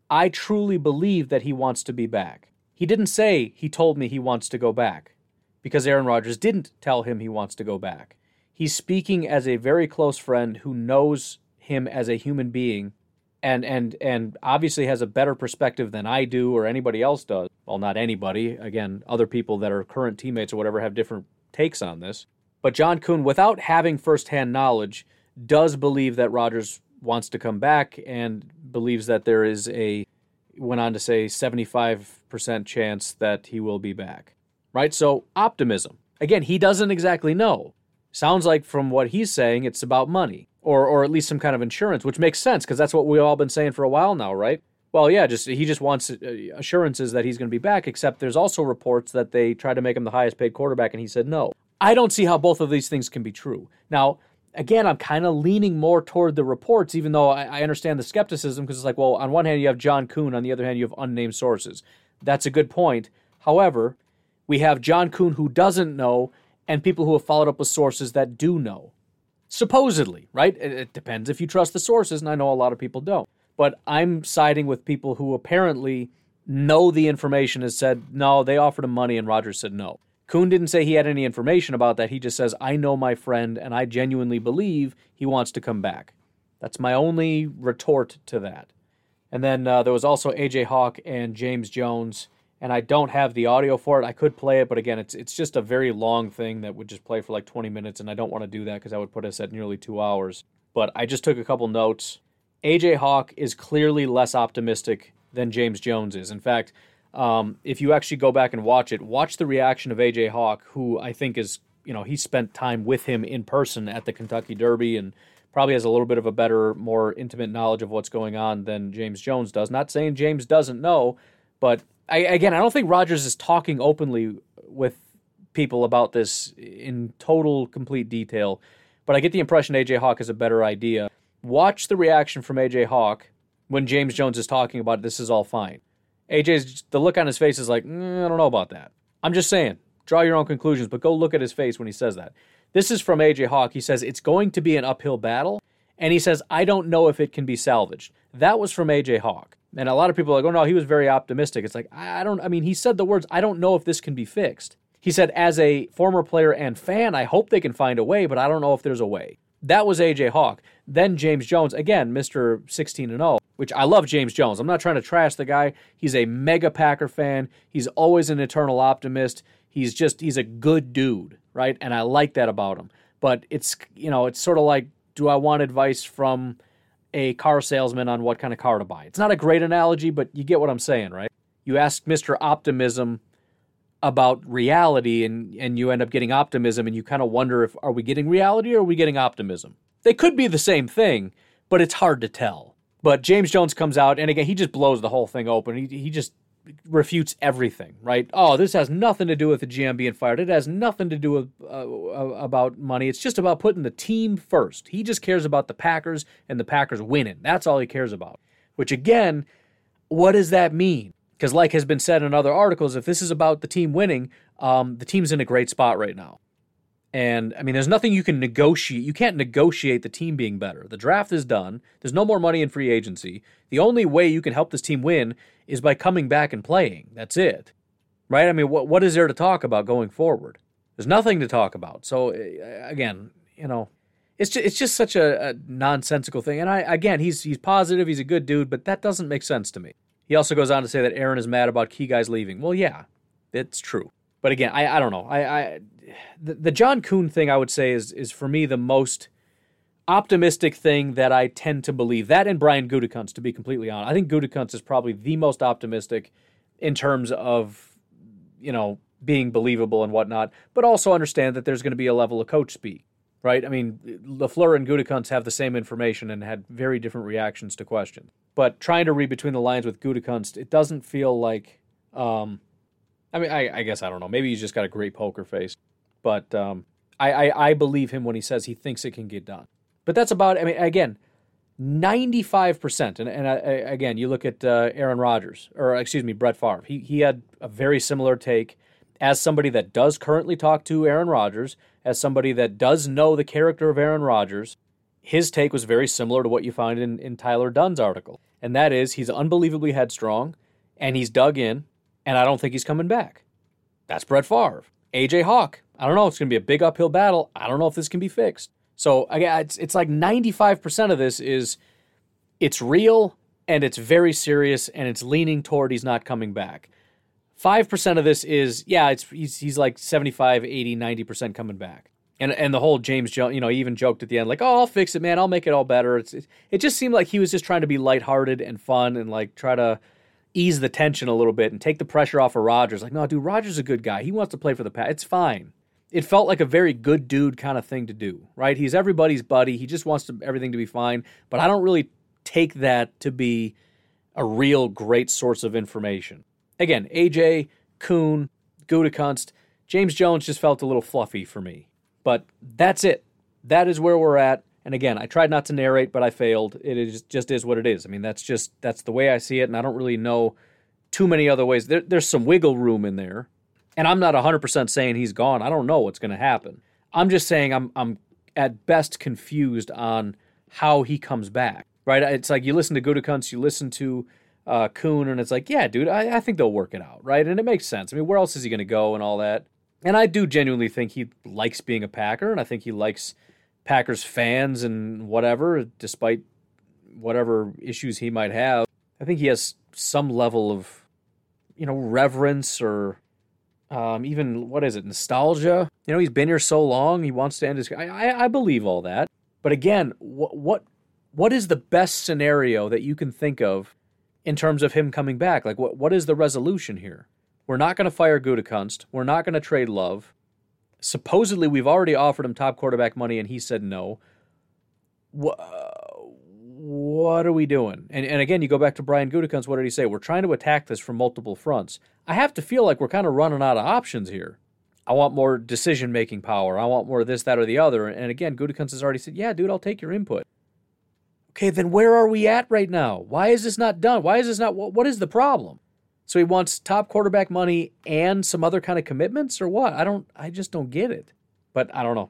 I truly believe that he wants to be back. He didn't say he told me he wants to go back because Aaron Rodgers didn't tell him he wants to go back. He's speaking as a very close friend who knows him as a human being and and and obviously has a better perspective than I do or anybody else does. Well, not anybody. Again, other people that are current teammates or whatever have different takes on this. But John Kuhn, without having firsthand knowledge, does believe that Rodgers wants to come back and believes that there is a went on to say 75% chance that he will be back. Right? So, optimism. Again, he doesn't exactly know. Sounds like from what he's saying it's about money or or at least some kind of insurance, which makes sense because that's what we've all been saying for a while now, right? Well, yeah, just he just wants uh, assurances that he's going to be back. Except there's also reports that they tried to make him the highest paid quarterback, and he said no. I don't see how both of these things can be true. Now, again, I'm kind of leaning more toward the reports, even though I, I understand the skepticism because it's like, well, on one hand you have John Kuhn, on the other hand you have unnamed sources. That's a good point. However, we have John Kuhn who doesn't know, and people who have followed up with sources that do know. Supposedly, right? It, it depends if you trust the sources, and I know a lot of people don't. But I'm siding with people who apparently know the information has said no, they offered him money, and Rodgers said no. Kuhn didn't say he had any information about that. He just says, I know my friend and I genuinely believe he wants to come back. That's my only retort to that. And then uh, there was also AJ Hawk and James Jones, and I don't have the audio for it. I could play it, but again, it's it's just a very long thing that would just play for like 20 minutes, and I don't want to do that because that would put us at nearly two hours. But I just took a couple notes. AJ Hawk is clearly less optimistic than James Jones is. In fact, um, if you actually go back and watch it, watch the reaction of AJ Hawk, who I think is, you know, he spent time with him in person at the Kentucky Derby and probably has a little bit of a better, more intimate knowledge of what's going on than James Jones does. Not saying James doesn't know, but I, again, I don't think Rodgers is talking openly with people about this in total, complete detail. But I get the impression AJ Hawk has a better idea. Watch the reaction from AJ Hawk when James Jones is talking about this is all fine. AJ's the look on his face is like, mm, I don't know about that. I'm just saying, draw your own conclusions, but go look at his face when he says that. This is from AJ Hawk. He says it's going to be an uphill battle, and he says I don't know if it can be salvaged. That was from AJ Hawk. And a lot of people are like, oh no, he was very optimistic. It's like I don't. I mean, he said the words, I don't know if this can be fixed. He said, as a former player and fan, I hope they can find a way, but I don't know if there's a way. That was AJ Hawk. Then James Jones, again, Mr. 16 and 0 which I love James Jones. I'm not trying to trash the guy. He's a mega Packer fan. He's always an eternal optimist. He's just he's a good dude, right? And I like that about him. But it's you know, it's sort of like do I want advice from a car salesman on what kind of car to buy? It's not a great analogy, but you get what I'm saying, right? You ask Mr. Optimism about reality and and you end up getting optimism and you kind of wonder if are we getting reality or are we getting optimism? They could be the same thing, but it's hard to tell. But James Jones comes out, and again, he just blows the whole thing open. He, he just refutes everything, right? Oh, this has nothing to do with the GM being fired. It has nothing to do with uh, uh, about money. It's just about putting the team first. He just cares about the Packers and the Packers winning. That's all he cares about. Which again, what does that mean? Because, like has been said in other articles, if this is about the team winning, um, the team's in a great spot right now. And I mean, there's nothing you can negotiate. You can't negotiate the team being better. The draft is done. There's no more money in free agency. The only way you can help this team win is by coming back and playing. That's it. Right? I mean, what what is there to talk about going forward? There's nothing to talk about. So uh, again, you know, it's just, it's just such a, a nonsensical thing. And I again, he's he's positive, he's a good dude, but that doesn't make sense to me. He also goes on to say that Aaron is mad about key guys leaving. Well, yeah, it's true. But again, I, I don't know. I, I the, the John Kuhn thing I would say is is for me the most optimistic thing that I tend to believe. That and Brian Gutekunst, to be completely honest. I think Gutekunst is probably the most optimistic in terms of, you know, being believable and whatnot, but also understand that there's going to be a level of coach speak, right? I mean, LaFleur and Gutekunst have the same information and had very different reactions to questions. But trying to read between the lines with Gutekunst, it doesn't feel like, um, I mean, I, I guess I don't know. Maybe he's just got a great poker face, but um, I, I, I believe him when he says he thinks it can get done. But that's about, I mean, again, 95%. And, and I, again, you look at uh, Aaron Rodgers, or excuse me, Brett Favre. He, he had a very similar take as somebody that does currently talk to Aaron Rodgers, as somebody that does know the character of Aaron Rodgers. His take was very similar to what you find in, in Tyler Dunne's article. And that is he's unbelievably headstrong and he's dug in, and I don't think he's coming back. That's Brett Favre. AJ Hawk. I don't know. It's going to be a big uphill battle. I don't know if this can be fixed. So again, it's it's like 95% of this is it's real and it's very serious and it's leaning toward he's not coming back. 5% of this is yeah, it's he's, he's like 75, 80, 90% coming back. And and the whole James Jones, you know, even joked at the end like, "Oh, I'll fix it, man. I'll make it all better." It's it, it just seemed like he was just trying to be lighthearted and fun and like try to ease the tension a little bit and take the pressure off of Rodgers. Like, no, dude, Rodgers is a good guy. He wants to play for the Pat. It's fine it felt like a very good dude kind of thing to do, right? He's everybody's buddy. He just wants to, everything to be fine. But I don't really take that to be a real great source of information. Again, AJ, Kuhn, Gutekunst, James Jones just felt a little fluffy for me. But that's it. That is where we're at. And again, I tried not to narrate, but I failed. It is just is what it is. I mean, that's just that's the way I see it, and I don't really know too many other ways. There, there's some wiggle room in there, and I'm not 100% saying he's gone. I don't know what's going to happen. I'm just saying I'm I'm at best confused on how he comes back. Right? It's like you listen to Gutekunst, you listen to uh, and it's like, yeah, dude, I, I think they'll work it out, right? And it makes sense. I mean, where else is he going to go and all that? And I do genuinely think he likes being a Packer, and I think he likes Packers fans and whatever, despite whatever issues he might have. I think he has some level of, you know, reverence or um, even what is it, nostalgia? You know, he's been here so long, he wants to end his. I, I, I believe all that, but again, what what what is the best scenario that you can think of in terms of him coming back? Like, what what is the resolution here? We're not going to fire Gutekunst. We're not going to trade Love. Supposedly, we've already offered him top quarterback money, and he said no. What, uh, what are we doing? And, and again, you go back to Brian Gutekunst. What did he say? We're trying to attack this from multiple fronts. I have to feel like we're kind of running out of options here. I want more decision making power. I want more of this, that, or the other. And again, Gutekunst has already said, "Yeah, dude, I'll take your input." Okay, then where are we at right now? Why is this not done? Why is this not? What, what is the problem? So he wants top quarterback money and some other kind of commitments, or what? I don't. I just don't get it. But I don't know.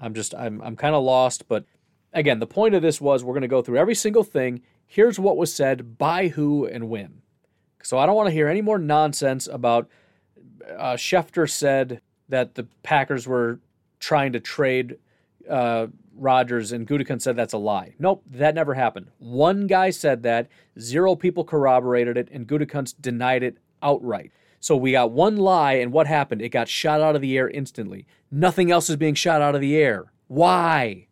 I'm just. I'm. I'm kind of lost. But again, the point of this was we're going to go through every single thing. Here's what was said by who and when. So I don't want to hear any more nonsense about uh, Schefter said that the Packers were trying to trade uh, Rodgers, and Gutekunst said that's a lie. Nope, that never happened. One guy said that, zero people corroborated it, and Gutekunst denied it outright. So we got one lie, and what happened? It got shot out of the air instantly. Nothing else is being shot out of the air. Why?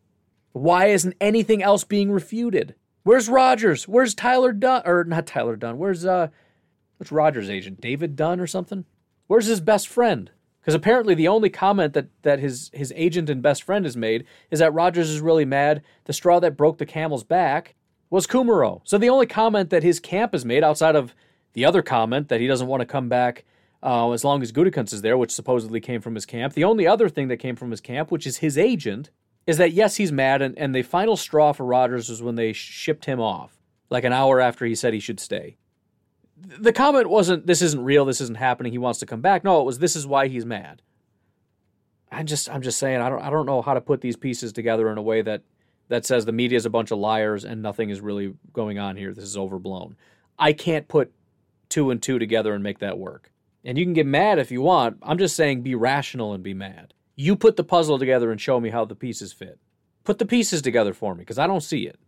Why isn't anything else being refuted? Where's Rodgers? Where's Tyler Dunn? Or not Tyler Dunn. Where's uh what's Rodgers' agent? David Dunn or something? Where's his best friend? Because apparently the only comment that, that his, his agent and best friend has made is that Rodgers is really mad. The straw that broke the camel's back was Kumerow. So the only comment that his camp has made outside of the other comment that he doesn't want to come back uh, as long as Gutekunst is there, which supposedly came from his camp. The only other thing that came from his camp, which is his agent, is that yes, he's mad, and, and the final straw for Rodgers was when they shipped him off, like an hour after he said he should stay the comment wasn't this isn't real, this isn't happening, he wants to come back. No, it was this is why he's mad. I just I'm just saying I don't I don't know how to put these pieces together in a way that that says the media is a bunch of liars and nothing is really going on here. This is overblown. I can't put two and two together and make that work. And you can get mad if you want. I'm just saying be rational and be mad. You put the puzzle together and show me how the pieces fit. Put the pieces together for me because I don't see it.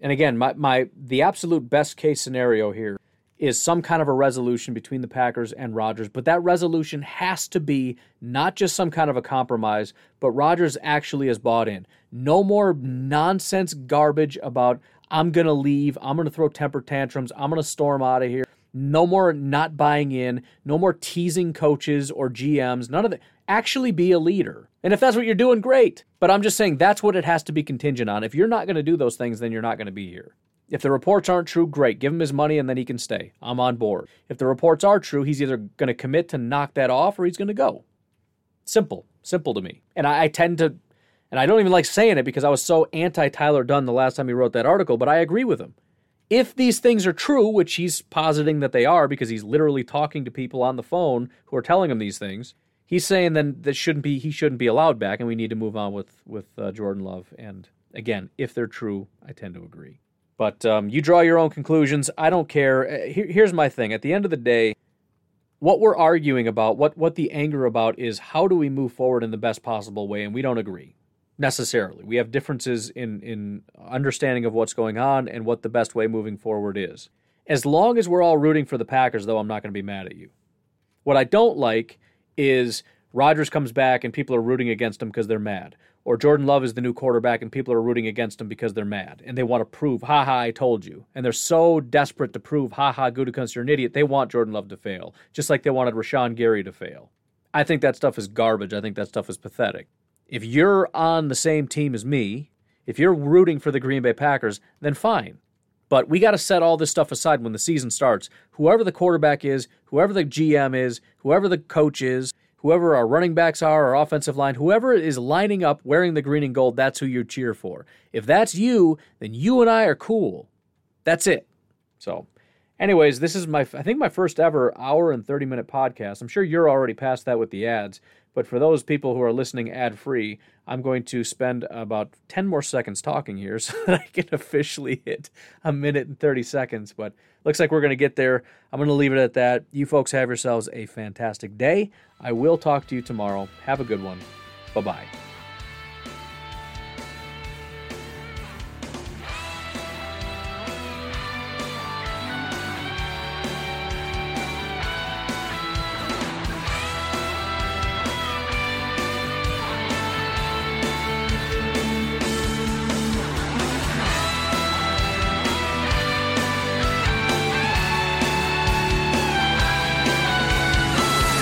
And again, my, my the absolute best case scenario here is some kind of a resolution between the Packers and Rodgers, but that resolution has to be not just some kind of a compromise, but Rodgers actually has bought in. No more nonsense garbage about I'm going to leave, I'm going to throw temper tantrums, I'm going to storm out of here. No more not buying in, no more teasing coaches or GMs, none of that. Actually be a leader. And if that's what you're doing, great. But I'm just saying that's what it has to be contingent on. If you're not going to do those things, then you're not going to be here. If the reports aren't true, great. Give him his money and then he can stay. I'm on board. If the reports are true, he's either going to commit to knock that off or he's going to go. Simple. Simple to me. And I, I, tend to, and I don't even like saying it because I was so anti Tyler Dunne the last time he wrote that article, but I agree with him. If these things are true, which he's positing that they are because he's literally talking to people on the phone who are telling him these things, he's saying then that shouldn't be he shouldn't be allowed back, and we need to move on with with uh, Jordan Love. And again, if they're true, I tend to agree. But um, you draw your own conclusions. I don't care. Uh, here, here's my thing. At the end of the day, what we're arguing about, what what the anger about is, how do we move forward in the best possible way? And we don't agree necessarily. We have differences in in understanding of what's going on and what the best way moving forward is. As long as we're all rooting for the Packers, though, I'm not going to be mad at you. What I don't like is Rodgers comes back and people are rooting against him because they're mad or Jordan Love is the new quarterback and people are rooting against him because they're mad and they want to prove, haha, I told you. And they're so desperate to prove, haha, Gutekunst, you're an idiot. They want Jordan Love to fail, just like they wanted Rashan Gary to fail. I think that stuff is garbage. I think that stuff is pathetic. If you're on the same team as me, if you're rooting for the Green Bay Packers, then fine. But we got to set all this stuff aside when the season starts. Whoever the quarterback is, whoever the GM is, whoever the coach is, whoever our running backs are, our offensive line, whoever is lining up wearing the green and gold, that's who you cheer for. If that's you, then you and I are cool. That's it. So, anyways, this is my, I think, my first ever hour and 30 minute podcast. I'm sure you're already past that with the ads. But for those people who are listening ad free, I'm going to spend about 10 more seconds talking here so that I can officially hit a minute and 30 seconds. But looks like we're going to get there. I'm going to leave it at that. You folks have yourselves a fantastic day. I will talk to you tomorrow. Have a good one. Bye bye.